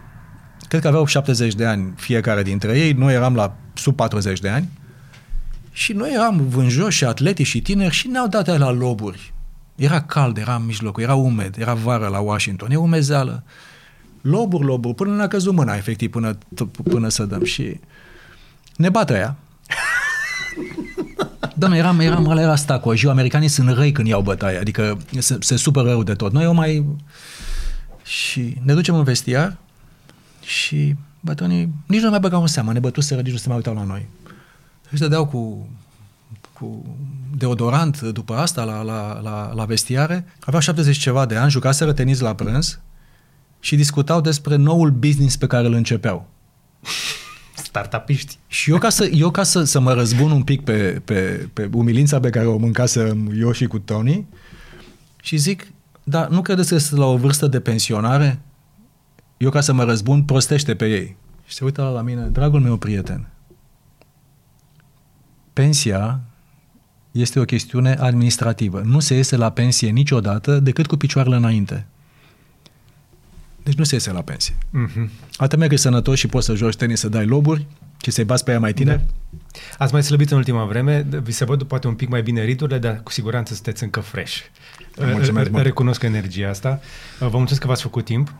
cred că aveau 70 de ani fiecare dintre ei, noi eram la sub 40 de ani, și noi eram vânjoși și atletici și tineri și ne-au dat la loburi. Era cald, era în mijlocul, era umed, era vară la Washington, e umezeală. Loburi, loburi, până ne-a căzut mâna, efectiv, până, până să dăm. Și ne bată ea. Doamne, eram, eram era stacoji, americanii sunt răi când iau bătaie, adică se, se supără rău de tot. Noi o mai... Și ne ducem în vestiar și bătonii nici nu mai băgau în seamă, ne bătuseră, nici nu se mai uitau la noi. Și dădeau cu cu deodorant după asta la, la, la, la vestiare. Aveau 70 ceva de ani, jucaseră tenis la prânz și discutau despre noul business pe care îl începeau. Startupiști. Și eu ca, să, eu ca să, să mă răzbun un pic pe, pe, pe umilința pe care o mâncasem eu și cu Tony și zic, dar nu credeți că este la o vârstă de pensionare? Eu ca să mă răzbun, prostește pe ei. Și se uită la mine, dragul meu prieten, pensia este o chestiune administrativă. Nu se iese la pensie niciodată decât cu picioarele înainte. Deci nu se iese la pensie. Mm-hmm. Atât mergi sănătos și poți să joci tenis, să dai loburi și să-i bați pe ea mai tineri. Da. Ați mai slăbit în ultima vreme, vi se văd poate un pic mai bine riturile, dar cu siguranță sunteți încă fresh. Mulțumesc mult. Recunosc energia asta. Vă mulțumesc că v-ați făcut timp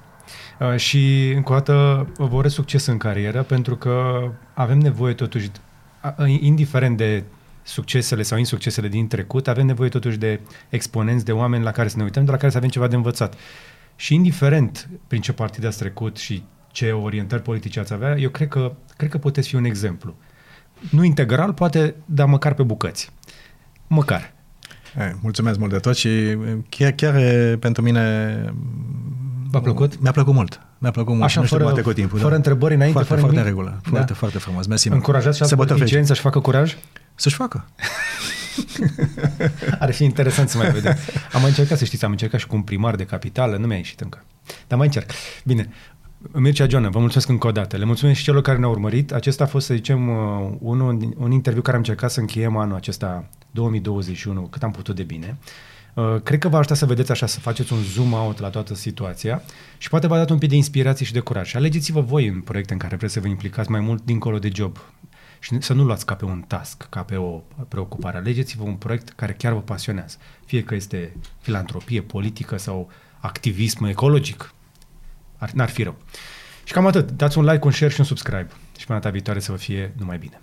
și încă o dată vă urez succes în carieră pentru că avem nevoie totuși, indiferent de succesele sau insuccesele din trecut, avem nevoie totuși de exponenți, de oameni la care să ne uităm, de la care să avem ceva de învățat. Și indiferent prin ce partid ați trecut și ce orientări politice ați avea, eu cred că, cred că puteți fi un exemplu. Nu integral, poate, dar măcar pe bucăți. Măcar. Hai, mulțumesc mult de tot și chiar, chiar pentru mine V-a plăcut? Mi-a plăcut mult. Mi-a plăcut mult. Așa, nu știu, fără, poate cu timpul. fără da. întrebări înainte, foarte, fără foarte nimic? regulă. Foarte, foarte frumos. Mersi. Încurajați și alți Sărbători politicieni să-și facă curaj? Să-și facă. Ar fi interesant să mai vedem. Am mai încercat, să știți, am încercat și cu un primar de capitală, nu mi-a ieșit încă. Dar mai încerc. Bine, Mircea Joana, vă mulțumesc încă o dată. Le mulțumesc și celor care ne-au urmărit. Acesta a fost, să zicem, uh, unul, un interviu care am încercat să încheiem anul acesta 2021 cât am putut de bine. Uh, cred că v-a ajutat să vedeți așa, să faceți un zoom out la toată situația și poate v-a dat un pic de inspirație și de curaj. Și alegeți-vă voi în proiecte în care vreți să vă implicați mai mult dincolo de job. Și să nu luați ca pe un task, ca pe o preocupare. Alegeți-vă un proiect care chiar vă pasionează. Fie că este filantropie, politică sau activism ecologic. Ar, n-ar fi rău. Și cam atât. Dați un like, un share și un subscribe. Și până data viitoare să vă fie numai bine.